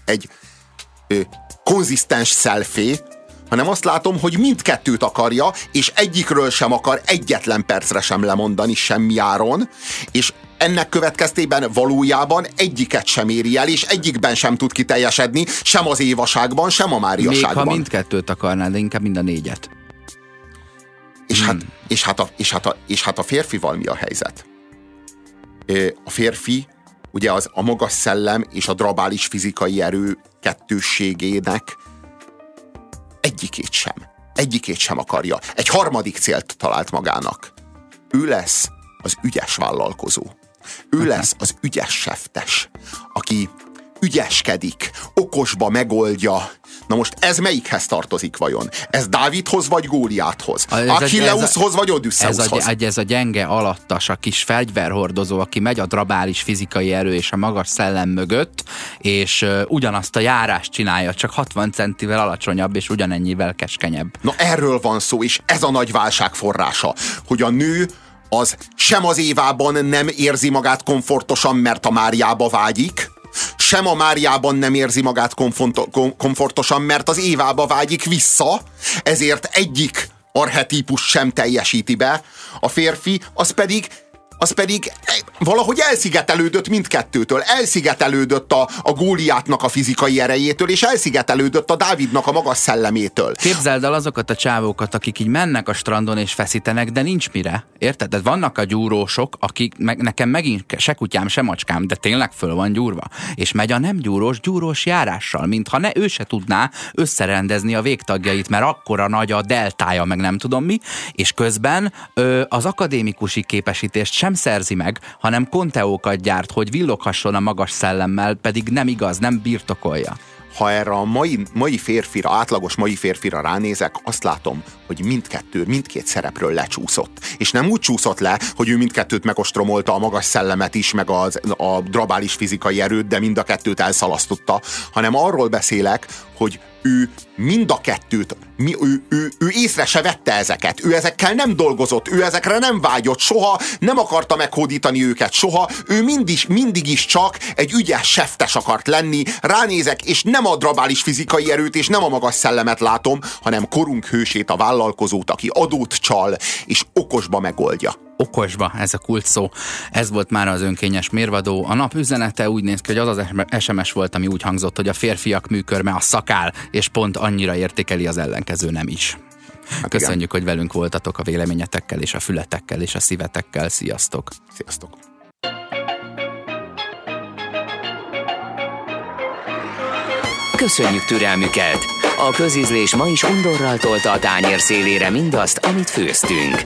egy ö, konzisztens szelfé, hanem azt látom, hogy mindkettőt akarja, és egyikről sem akar egyetlen percre sem lemondani semmi áron, és ennek következtében valójában egyiket sem éri el, és egyikben sem tud kiteljesedni, sem az évaságban, sem a Még máriaságban. ha mindkettőt akarnád, de inkább mind a négyet. És, hát, és, hát a, és, hát a, és hát a férfival mi a helyzet? A férfi ugye az a magas szellem és a drabális fizikai erő kettősségének egyikét sem. Egyikét sem akarja. Egy harmadik célt talált magának. Ő lesz az ügyes vállalkozó. Ő lesz az ügyes seftes, aki ügyeskedik, okosba megoldja, Na most ez melyikhez tartozik vajon? Ez Dávidhoz vagy Góliáthoz? Achilleushoz vagy Ez a, Odysseushoz? ez a gyenge alattas, a kis fegyverhordozó, aki megy a drabális fizikai erő és a magas szellem mögött, és uh, ugyanazt a járást csinálja, csak 60 centivel alacsonyabb, és ugyanennyivel keskenyebb. Na erről van szó, és ez a nagy válság forrása, hogy a nő az sem az évában nem érzi magát komfortosan, mert a Máriába vágyik, sem a Máriában nem érzi magát komfort- kom- komfortosan, mert az évába vágyik vissza, ezért egyik archetípus sem teljesíti be, a férfi az pedig az pedig eh, valahogy elszigetelődött mindkettőtől. Elszigetelődött a, a Góliátnak a fizikai erejétől, és elszigetelődött a Dávidnak a magas szellemétől. Képzeld el azokat a csávókat, akik így mennek a strandon és feszítenek, de nincs mire. Érted? Tehát vannak a gyúrósok, akik meg, nekem megint se kutyám, se macskám, de tényleg föl van gyúrva. És megy a nem gyúrós, gyúrós járással, mintha ne ő se tudná összerendezni a végtagjait, mert akkora nagy a deltája, meg nem tudom mi, és közben ö, az akadémikusi képesítést sem szerzi meg, hanem konteókat gyárt, hogy villoghasson a magas szellemmel, pedig nem igaz, nem birtokolja. ha erre a mai, mai férfira, átlagos mai férfira ránézek, azt látom, hogy mindkettő, mindkét szerepről lecsúszott. És nem úgy csúszott le, hogy ő mindkettőt megostromolta a magas szellemet is, meg az, a drabális fizikai erőt, de mind a kettőt elszalasztotta, hanem arról beszélek, hogy ő mind a kettőt, mi, ő, ő, ő észre se vette ezeket, ő ezekkel nem dolgozott, ő ezekre nem vágyott, soha. Nem akarta meghódítani őket, soha, ő mindig, mindig is csak egy ügyes seftes akart lenni, ránézek, és nem a drabális fizikai erőt, és nem a magas szellemet látom, hanem korunk hősét, a vállalkozót, aki adót csal, és okosba megoldja. Okosba, ez a kult szó. Ez volt már az önkényes mérvadó. A nap üzenete úgy néz ki, hogy az az SMS volt, ami úgy hangzott, hogy a férfiak műkörme a szakál, és pont annyira értékeli az ellenkező nem is. Köszönjük, hogy velünk voltatok a véleményetekkel, és a fületekkel, és a szívetekkel. Sziasztok! Sziasztok! Köszönjük türelmüket! A közízlés ma is undorral tolta a tányér szélére mindazt, amit főztünk.